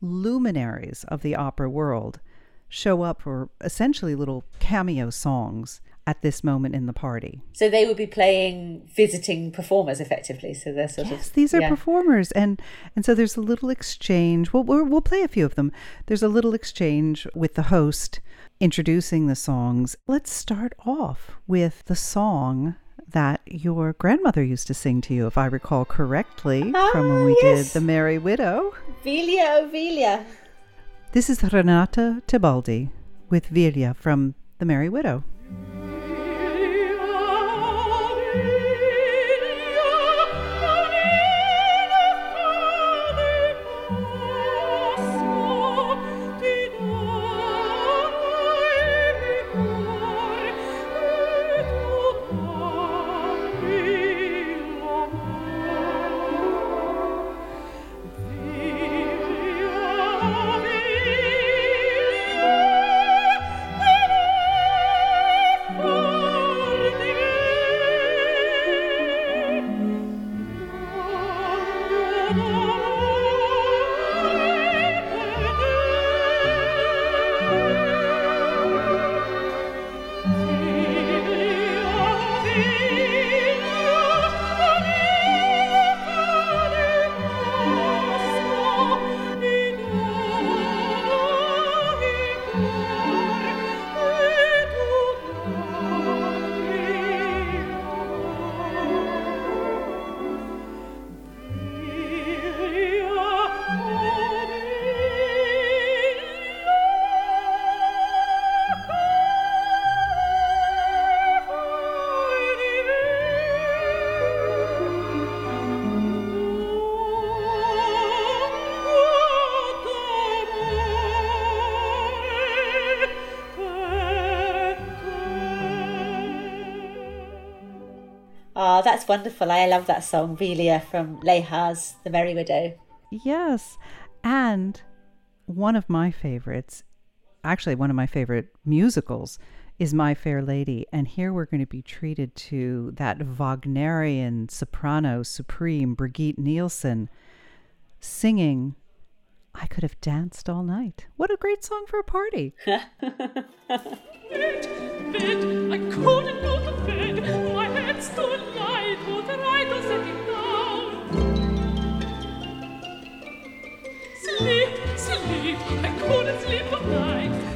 Luminaries of the opera world show up for essentially little cameo songs at this moment in the party. So they would be playing visiting performers, effectively. So they're sort Yes, of these are yeah. performers, and and so there's a little exchange. Well, we'll we'll play a few of them. There's a little exchange with the host introducing the songs. Let's start off with the song that your grandmother used to sing to you, if I recall correctly, from when Ah, we yes. did The Merry Widow. Vilia, oh Vilia. This is Renata Tebaldi with Vilia from The Merry Widow. That's wonderful. I love that song, Vilia from Lehár's The Merry Widow. Yes. And one of my favorites, actually, one of my favorite musicals is My Fair Lady. And here we're going to be treated to that Wagnerian soprano supreme, Birgit Nilsson, singing I Could Have Danced All Night. What a great song for a party. bed, bed, I couldn't go to bed. My head's too Sleep, sleep, I couldn't sleep at night.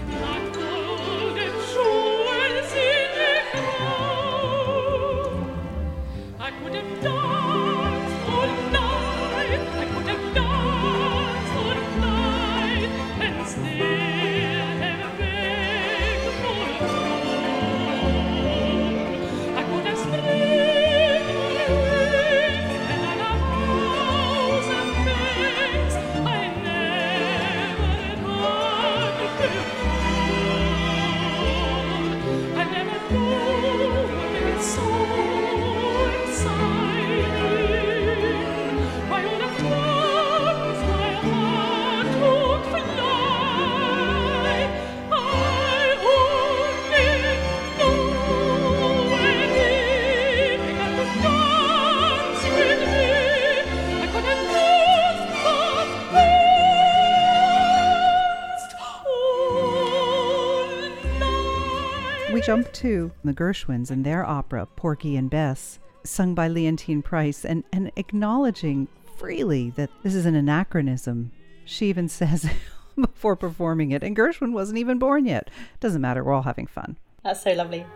Jump to the Gershwins and their opera, Porgy and Bess, sung by Leontyne Price, and, and acknowledging freely that this is an anachronism. She even says before performing it, and Gershwin wasn't even born yet. Doesn't matter, we're all having fun. That's so lovely.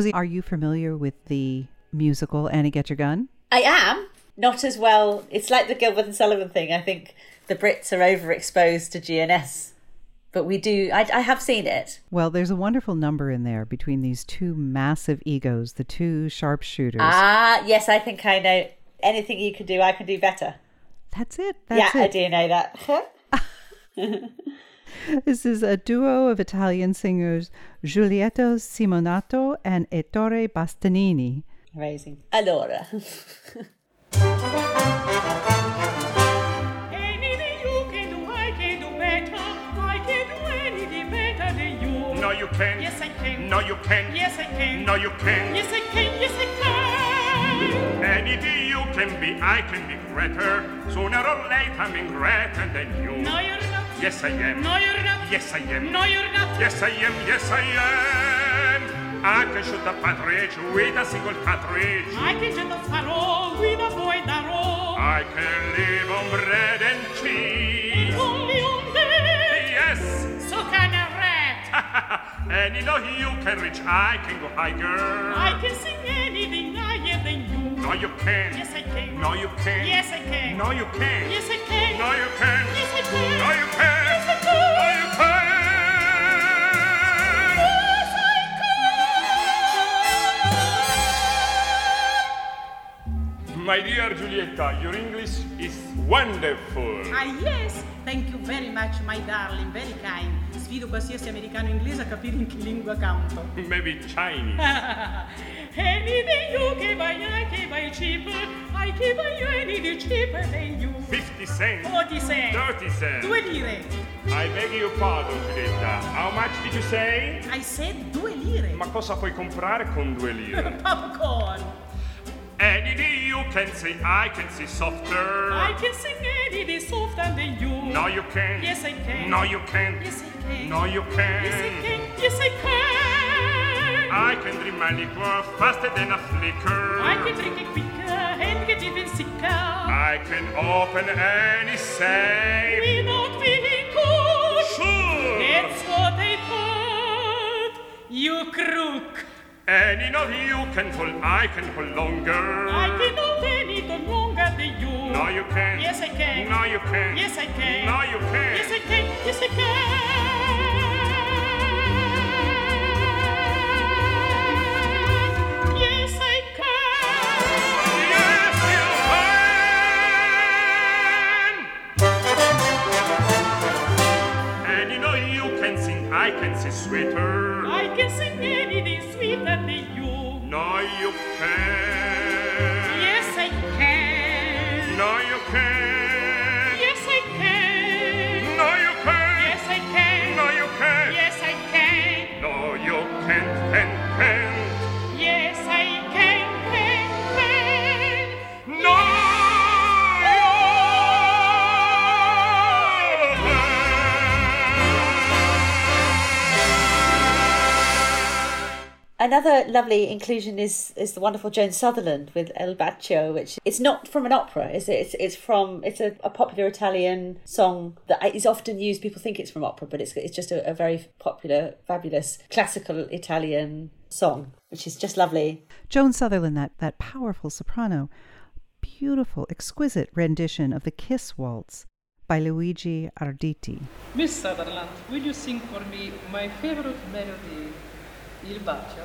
Rosie, are you familiar with the musical Annie Get Your Gun? I am not as well. It's like the Gilbert and Sullivan thing. I think the Brits are overexposed to GNS, but we do. I, I have seen it. Well, there's a wonderful number in there between these two massive egos, the two sharpshooters. Ah, yes, I think I know. Anything you can do, I can do better. That's it. That's yeah, I do know that. This is a duo of Italian singers Giulietta Simionato and Ettore Bastianini. Amazing. Allora. Anything you can do, I can do better. I can do anything better than you. No, you can. Yes, I can. No, you can. Yes, I can. No, you can. Yes, I can. Yes, I can. Anything you can be, I can be greater. Sooner or later, I'm in greater than you. No, you're not. Yes, I am. No, you're not. Yes, I am. No, you're not. Yes, I am. Yes, I am. I can shoot a partridge with a single cartridge. I can just a farò with a boy darò. I can live on bread and cheese. Only on that. Yes. So can a rat. and you know you can reach, I can go higher. I can sing anything higher than you. No, you can. Yes, I can. No, you can. Yes, I can. No, you can. Yes, I can. No, you can. Yes, I can. No, you can. Yes, I can. No, you can. My dear Giulietta, your English is wonderful. Ah, yes. Thank you very much, my darling. Very kind. Sfido qualsiasi americano inglese a capire in che lingua canto. Maybe Chinese. Anything you can buy, I can buy cheaper. I buy you anything cheaper than you. 50 cents. 40 cents. 30 cents. Due lire. I beg your pardon, Giulietta. How much did you say? I said due lire. Ma cosa puoi comprare con due lire? Popcorn. Any you can say I can say softer. I can sing any day softer than you. No, you can't. Yes, I can. No, you can't. Yes, I can. No, you can't. Yes, I can. Yes, I can. I can drink my liquor faster than a flicker. I can drink it quicker and get even sicker. I can open any safe. Without being caught. Sure. That's what I thought. You crook. Any of you can pull, I can pull longer. I can it on longer than you. No, you can't. Yes, I can. No, you can't. Yes, I can. No, you can't. Yes, I can. Yes, I can. Yes, I can. Yes, you can. And you know you can sing, I can say sweeter. I can sing anything sweeter than you. No, you can. Another lovely inclusion is is the wonderful Joan Sutherland with Il Bacio, which it's not from an opera, is it? It's, it's from it's a, a popular Italian song that is often used. People think it's from opera, but it's it's just a, a very popular, fabulous classical Italian song, which is just lovely. Joan Sutherland, that, that powerful soprano, beautiful, exquisite rendition of the Kiss Waltz by Luigi Arditi. Miss Sutherland, will you sing for me my favorite melody, Il Bacio?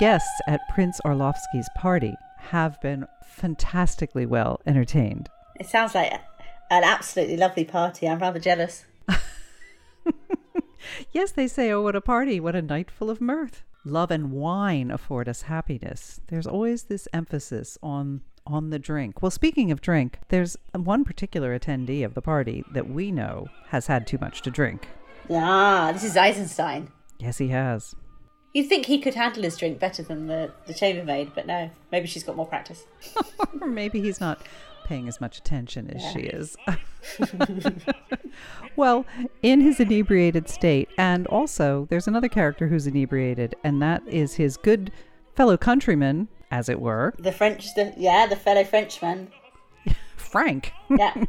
guests at Prince Orlovsky's party have been fantastically well entertained. It sounds like an absolutely lovely party. I'm rather jealous. Yes, they say, oh, what a party, what a night full of mirth. Love and wine afford us happiness. There's always this emphasis on on the drink. Well, speaking of drink, there's one particular attendee of the party that we know has had too much to drink. Ah, this is Eisenstein. Yes, he has. You'd think he could handle his drink better than the, the chambermaid, but no. Maybe she's got more practice. or maybe he's not paying as much attention as she is. well, in his inebriated state, and also there's another character who's inebriated, and that is his good fellow countryman, as it were, The French, the, yeah, the fellow Frenchman. Frank. Yeah.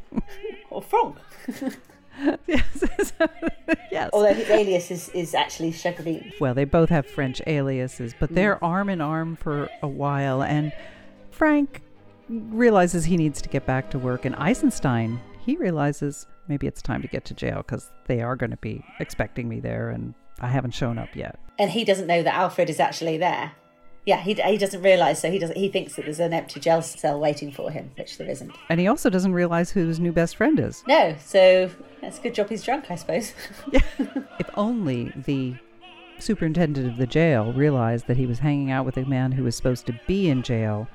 or Franck. yes. yes. Although his alias is, is actually Chagrin. Well, they both have French aliases, but they're mm. arm in arm for a while, and Frank realizes he needs to get back to work, and Eisenstein, he realizes maybe it's time to get to jail because they are going to be expecting me there, and I haven't shown up yet. And he doesn't know that Alfred is actually there. Yeah, he, he doesn't realise, so he doesn't. He thinks that there's an empty jail cell waiting for him, which there isn't. And he also doesn't realize who his new best friend is. No, so that's a good job he's drunk, I suppose. If only the superintendent of the jail realized that he was hanging out with a man who was supposed to be in jail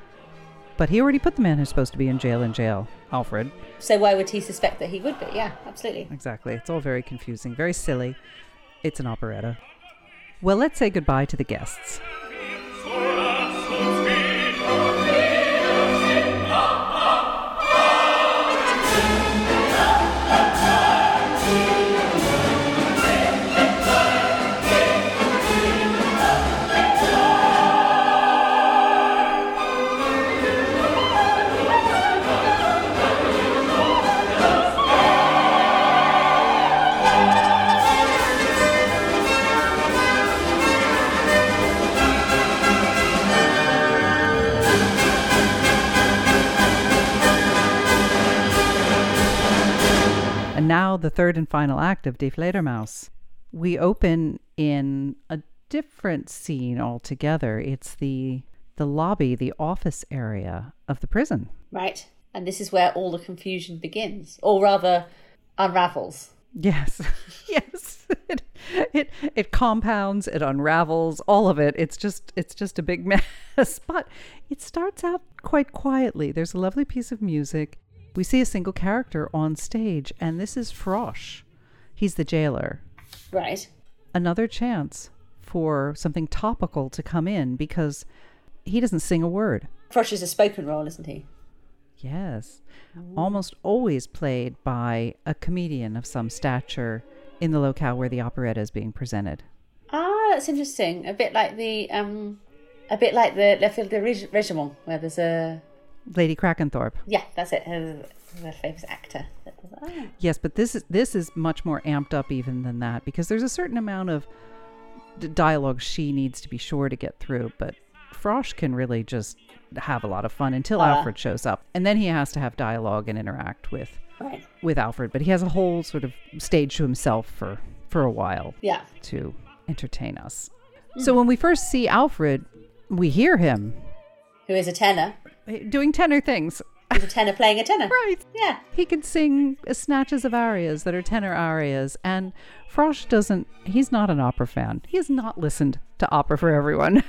But he already put the man who's supposed to be in jail in jail, Alfred. So why would he suspect that he would be? Yeah, absolutely. Exactly. It's all very confusing, very silly. It's an operetta. Well, let's say goodbye to the guests. So And now the third and final act of Die Fledermaus. We open in a different scene altogether. It's the the lobby, the office area of the prison. Right. And this is where all the confusion begins, or rather, unravels. Yes. yes. It, it it compounds, it unravels, all of it. It's just it's just a big mess. But it starts out quite quietly. There's a lovely piece of music. We see a single character on stage, and this is Frosh. He's the jailer. Right. Another chance for something topical to come in because he doesn't sing a word. Frosh is a spoken role, isn't he? Yes. Almost always played by a comedian of some stature in the locale where the operetta is being presented. Ah, that's interesting. A bit like the um, a bit like the La Fille du Régiment, where there's a Lady Krakenthorpe. yeah, that's it. There's a famous actor. Yes, but this is this is much more amped up even than that because there's a certain amount of d- dialogue she needs to be sure to get through, but Frosh can really just have a lot of fun until Ah. Alfred shows up, and then he has to have dialogue and interact with Right. with Alfred. But he has a whole sort of stage to himself for for a while Yeah. to entertain us. So when we first see Alfred, we hear him Who is a tenor? Doing tenor things. He's a tenor playing a tenor. Right. Yeah. He can sing snatches of arias that are tenor arias, and Frosh doesn't. He's not an opera fan. He has not listened to opera for everyone.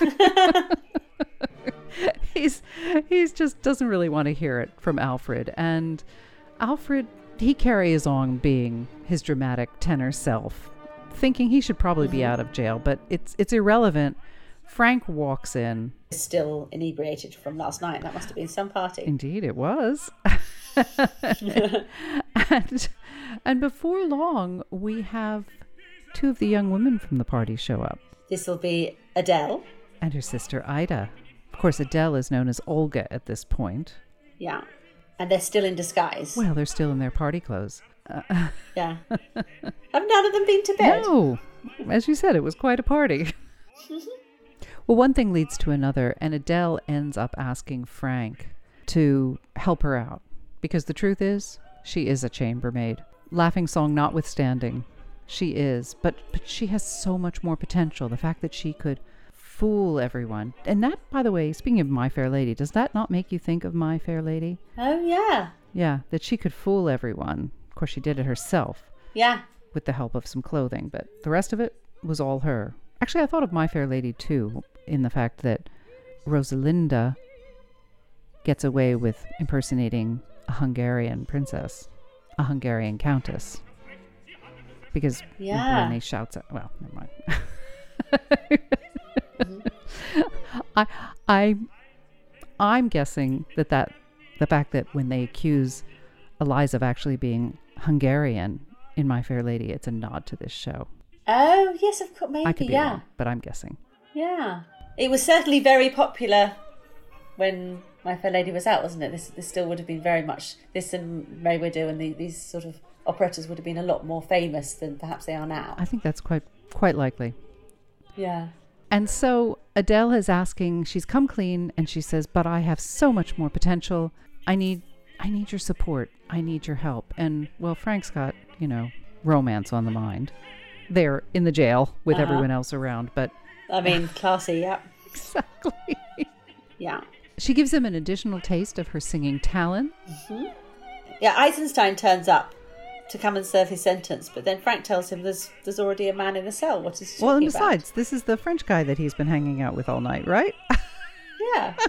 he's he's just doesn't really want to hear it from Alfred, and Alfred he carries on being his dramatic tenor self, thinking he should probably be mm-hmm. out of jail, but it's it's irrelevant. Frank walks in. Still inebriated from last night. That must have been some party. Indeed, it was. and, and before long, we have two of the young women from the party show up This will be Adele. and her sister Ida. Of course, Adele is known as Olga at this point. Yeah. And they're still in disguise. Well, they're still in their party clothes. Yeah. Have none of them been to bed? No, as you said, it was quite a party. well, one thing leads to another, and Adele ends up asking Frank to help her out because the truth is, she is a chambermaid. Laughing song notwithstanding, she is, but but she has so much more potential. The fact that she could fool everyone, and that, by the way, speaking of My Fair Lady, does that not make you think of My Fair Lady? Oh, yeah. Yeah, that she could fool everyone. Of course, she did it herself Yeah. with the help of some clothing, but the rest of it was all her. Actually, I thought of My Fair Lady too, in the fact that Rosalinda gets away with impersonating a Hungarian princess, a Hungarian countess. Because Yeah. Renee shouts at, well, never mind. Mm-hmm. I, I, I'm guessing that that the fact that when they accuse Eliza of actually being Hungarian in My Fair Lady, it's a nod to this show. Oh, yes, of course. Maybe, I could be yeah. wrong, but I'm guessing. Yeah. It was certainly very popular when My Fair Lady was out, wasn't it? This, this still would have been very much, this and May Widow and the, these sort of operettas would have been a lot more famous than perhaps they are now. I think that's quite quite likely. Yeah. And so Adele is asking, she's come clean and she says, "But I have so much more potential. I need I need your support. I need your help." And well, Frank's got, you know, romance on the mind. They're in the jail with Uh-huh. everyone else around, but I mean, classy, yeah. exactly. Yeah. She gives him an additional taste of her singing talent. Mm-hmm. Yeah, Eisenstein turns up to come and serve his sentence, but then Frank tells him there's there's already a man in the cell. What is he Well, and talking about? besides, this is the French guy that he's been hanging out with all night, right? Yeah.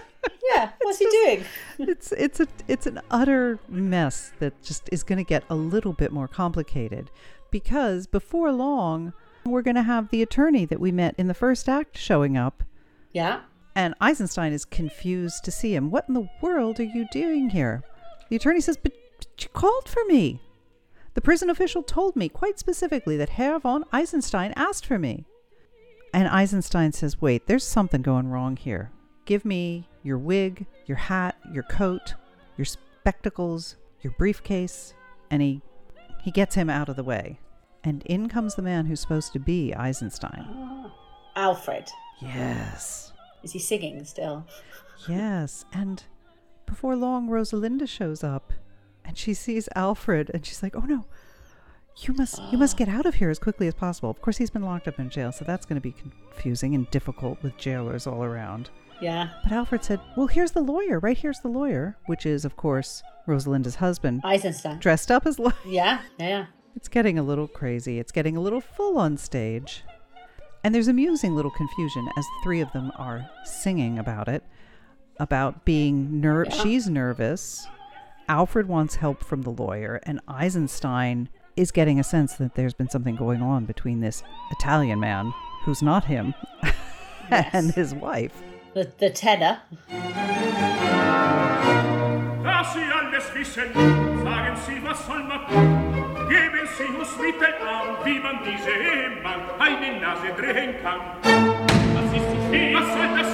Yeah. What's he doing? it's it's a it's an utter mess that just is going to get a little bit more complicated because before long we're going to have the attorney that we met in the first act showing up Yeah. and Eisenstein is confused to see him. What in the world are you doing here? The attorney says, "But, but you called for me." The prison official told me quite specifically that Herr von Eisenstein asked for me. And Eisenstein says, Wait, there's something going wrong here. Give me your wig, your hat, your coat, your spectacles, your briefcase. And he, he gets him out of the way. And in comes the man who's supposed to be Eisenstein. Alfred. Yes. Is he singing still? Yes. And before long, Rosalinda shows up and she sees Alfred and she's like, Oh no, you must you must get out of here as quickly as possible. Of course he's been locked up in jail, so that's gonna be confusing and difficult with jailers all around. Yeah. But Alfred said, Well here's the lawyer, right here's the lawyer, which is of course Rosalinda's husband. Eisenstein. Dressed up as lawyer. Yeah. Yeah. It's getting a little crazy. It's getting a little full on stage. And there's amusing little confusion as the three of them are singing about it, about being ner- Yeah. she's nervous. Alfred wants help from the lawyer, and Eisenstein is getting a sense that there's been something going on between this Italian man, who's not him, and his wife. The, the tenor. geben sie uns Mittel an, wie man diese Mann eine Nase drehen kann. Was ist die Was soll das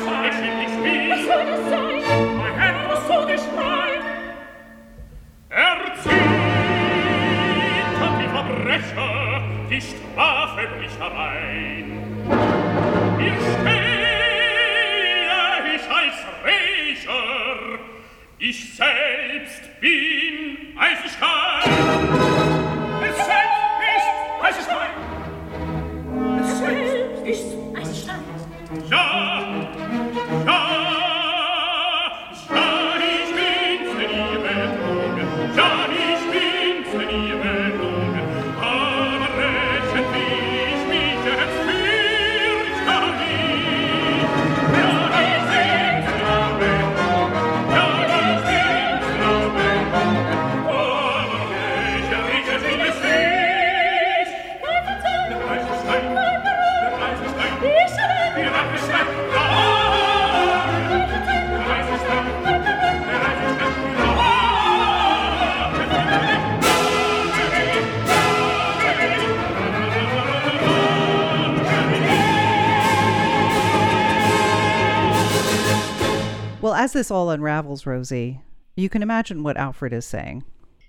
this all unravels, Rosie, you can imagine what Alfred is saying.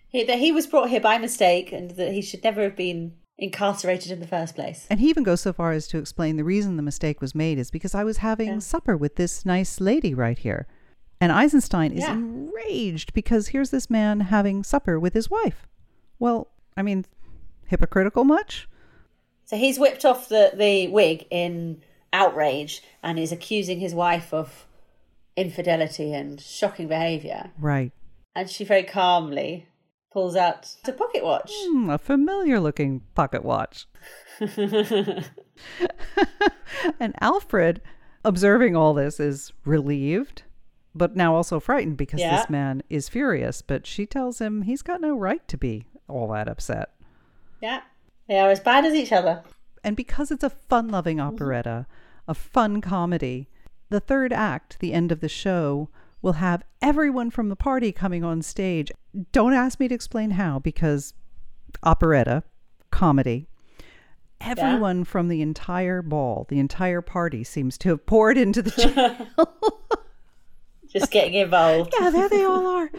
He, that he was brought here by mistake and that he should never have been incarcerated in the first place. And he even goes so far as to explain the reason the mistake was made is because I was having Yeah. supper with this nice lady right here. And Eisenstein is Yeah. enraged because here's this man having supper with his wife. Well, I mean, hypocritical much? So he's whipped off the, the wig in outrage and is accusing his wife of infidelity and shocking behaviour. Right. And she very calmly pulls out a pocket watch. Hmm, a familiar looking pocket watch. and Alfred, observing all this, is relieved, but now also frightened because Yeah. this man is furious. But she tells him he's got no right to be all that upset. Yeah. They are as bad as each other. And because it's a fun loving operetta, a fun comedy, the third act, the end of the show, will have everyone from the party coming on stage. Don't ask me to explain how, because operetta, comedy, everyone from the entire ball, the entire party seems to have poured into the. Just getting involved. yeah, there they all are.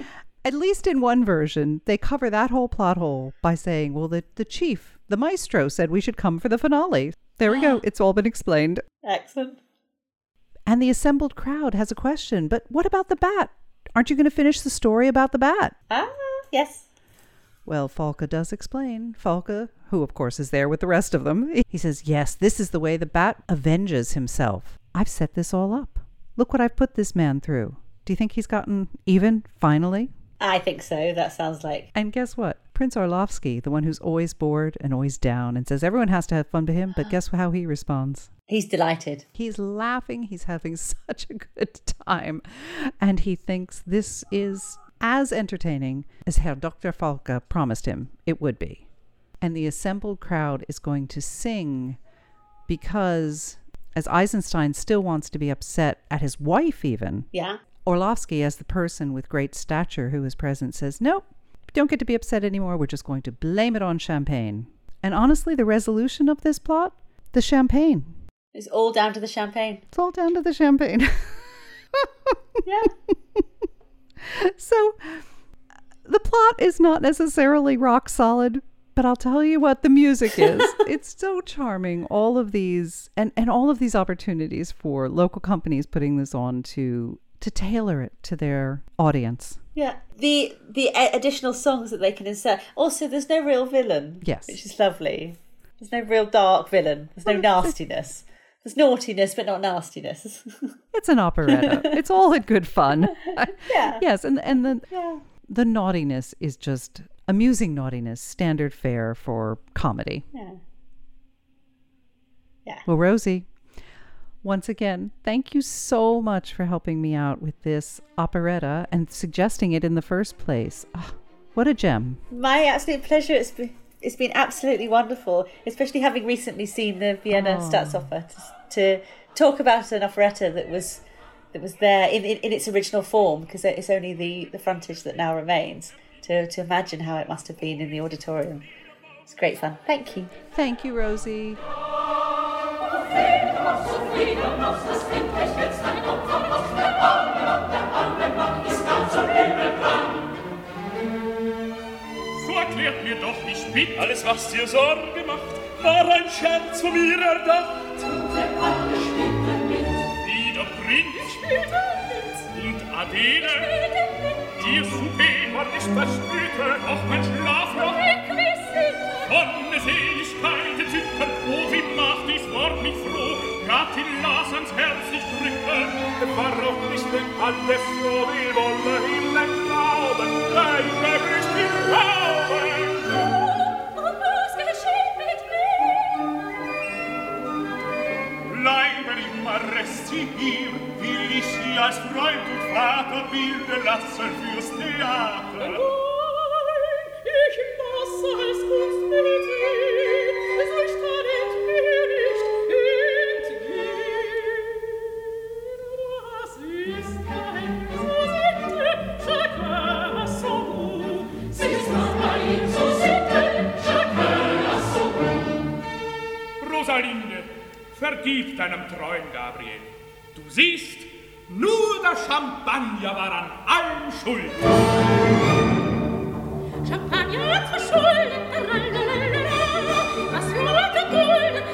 At least in one version, they cover that whole plot hole by saying, well, the, the chief, the maestro, said we should come for the finale. There we go. It's all been explained. Excellent. And the assembled crowd has a question, but what about the bat? Aren't you going to finish the story about the bat? Ah, yes. Well, Falke does explain. Falke, who of course is there with the rest of them, he says, Yes, this is the way the bat avenges himself. I've set this all up. Look what I've put this man through. Do you think he's gotten even, finally? I think so. That sounds like. And guess what? Prince Orlovsky, the one who's always bored and always down and says everyone has to have fun to him, but guess how he responds? He's delighted. He's laughing. He's having such a good time. And he thinks this is as entertaining as Herr Dr. Falke promised him it would be. And the assembled crowd is going to sing because, as Eisenstein still wants to be upset at his wife, even, Yeah. Orlovsky, as the person with great stature who is present, says, Nope, don't get to be upset anymore. We're just going to blame it on champagne. And honestly, the resolution of this plot, the champagne. It's all down to the champagne. It's all down to the champagne. Yeah. so the plot is not necessarily rock solid, but I'll tell you what the music is. it's so charming. All of these and, and all of these opportunities for local companies putting this on to to tailor it to their audience. Yeah. The the additional songs that they can insert. Also, there's no real villain. Yes. Which is lovely. There's no real dark villain. There's no nastiness. There's naughtiness, but not nastiness. It's an operetta. it's all in good fun. Yeah. Yes, and and the yeah. the naughtiness is just amusing naughtiness, standard fare for comedy. Yeah. Yeah. Well, Rosie, once again, thank you so much for helping me out with this operetta and suggesting it in the first place. Ah, what a gem. My absolute pleasure. It's been, it's been absolutely wonderful, especially having recently seen the Vienna Staatsoper to, to talk about an operetta that was that was there in, in, in its original form because it's only the, the frontage that now remains. To, to imagine how it must have been in the auditorium. It's great fun. Thank you. Thank you, Rosie. Erklärt mir doch, ich bitte, alles, was dir Sorge macht, war ein Scherz von mir erdacht. Wie der Prinz. Und Adele, dir Souper war nicht verspätet, auch mein Schlaf noch. Von Seligkeiten zittern, oh, wie macht dies Wort mich froh, grad in Las ans Herz nicht drücken, war auch nicht denn alles so, wie wolle ihn denn glauben, deine Brüste glauben. allein wenn ich mal resti hier will ich sie als Freund und Vater bilden lassen fürs Theater ich muss als Kunstpolitik es ist alles mir nicht entgehen. Das ist ein so sente chacun son goût c'est chacun a son goût Rosalinde vergib deinem treuen Gabriel. Du siehst, nur der Champagner war an allem schuld. Champagner zu Schulden, was rote Gulden,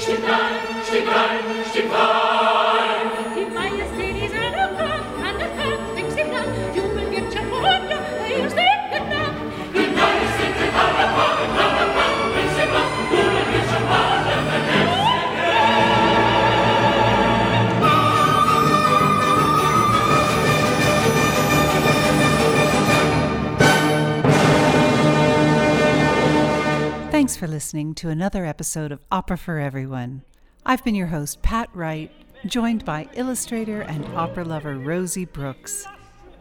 Steig ein, steig ein, Thanks for listening to another episode of Opera for Everyone. I've been your host, Pat Wright, joined by illustrator and opera lover Rosie Brooks.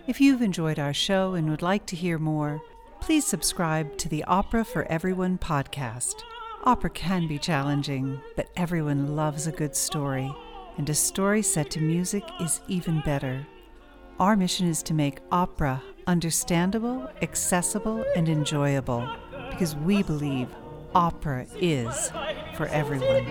If you've enjoyed our show and would like to hear more, please subscribe to the Opera for Everyone podcast. Opera can be challenging, but everyone loves a good story, and a story set to music is even better. Our mission is to make opera understandable, accessible, and enjoyable because we believe opera is for everyone.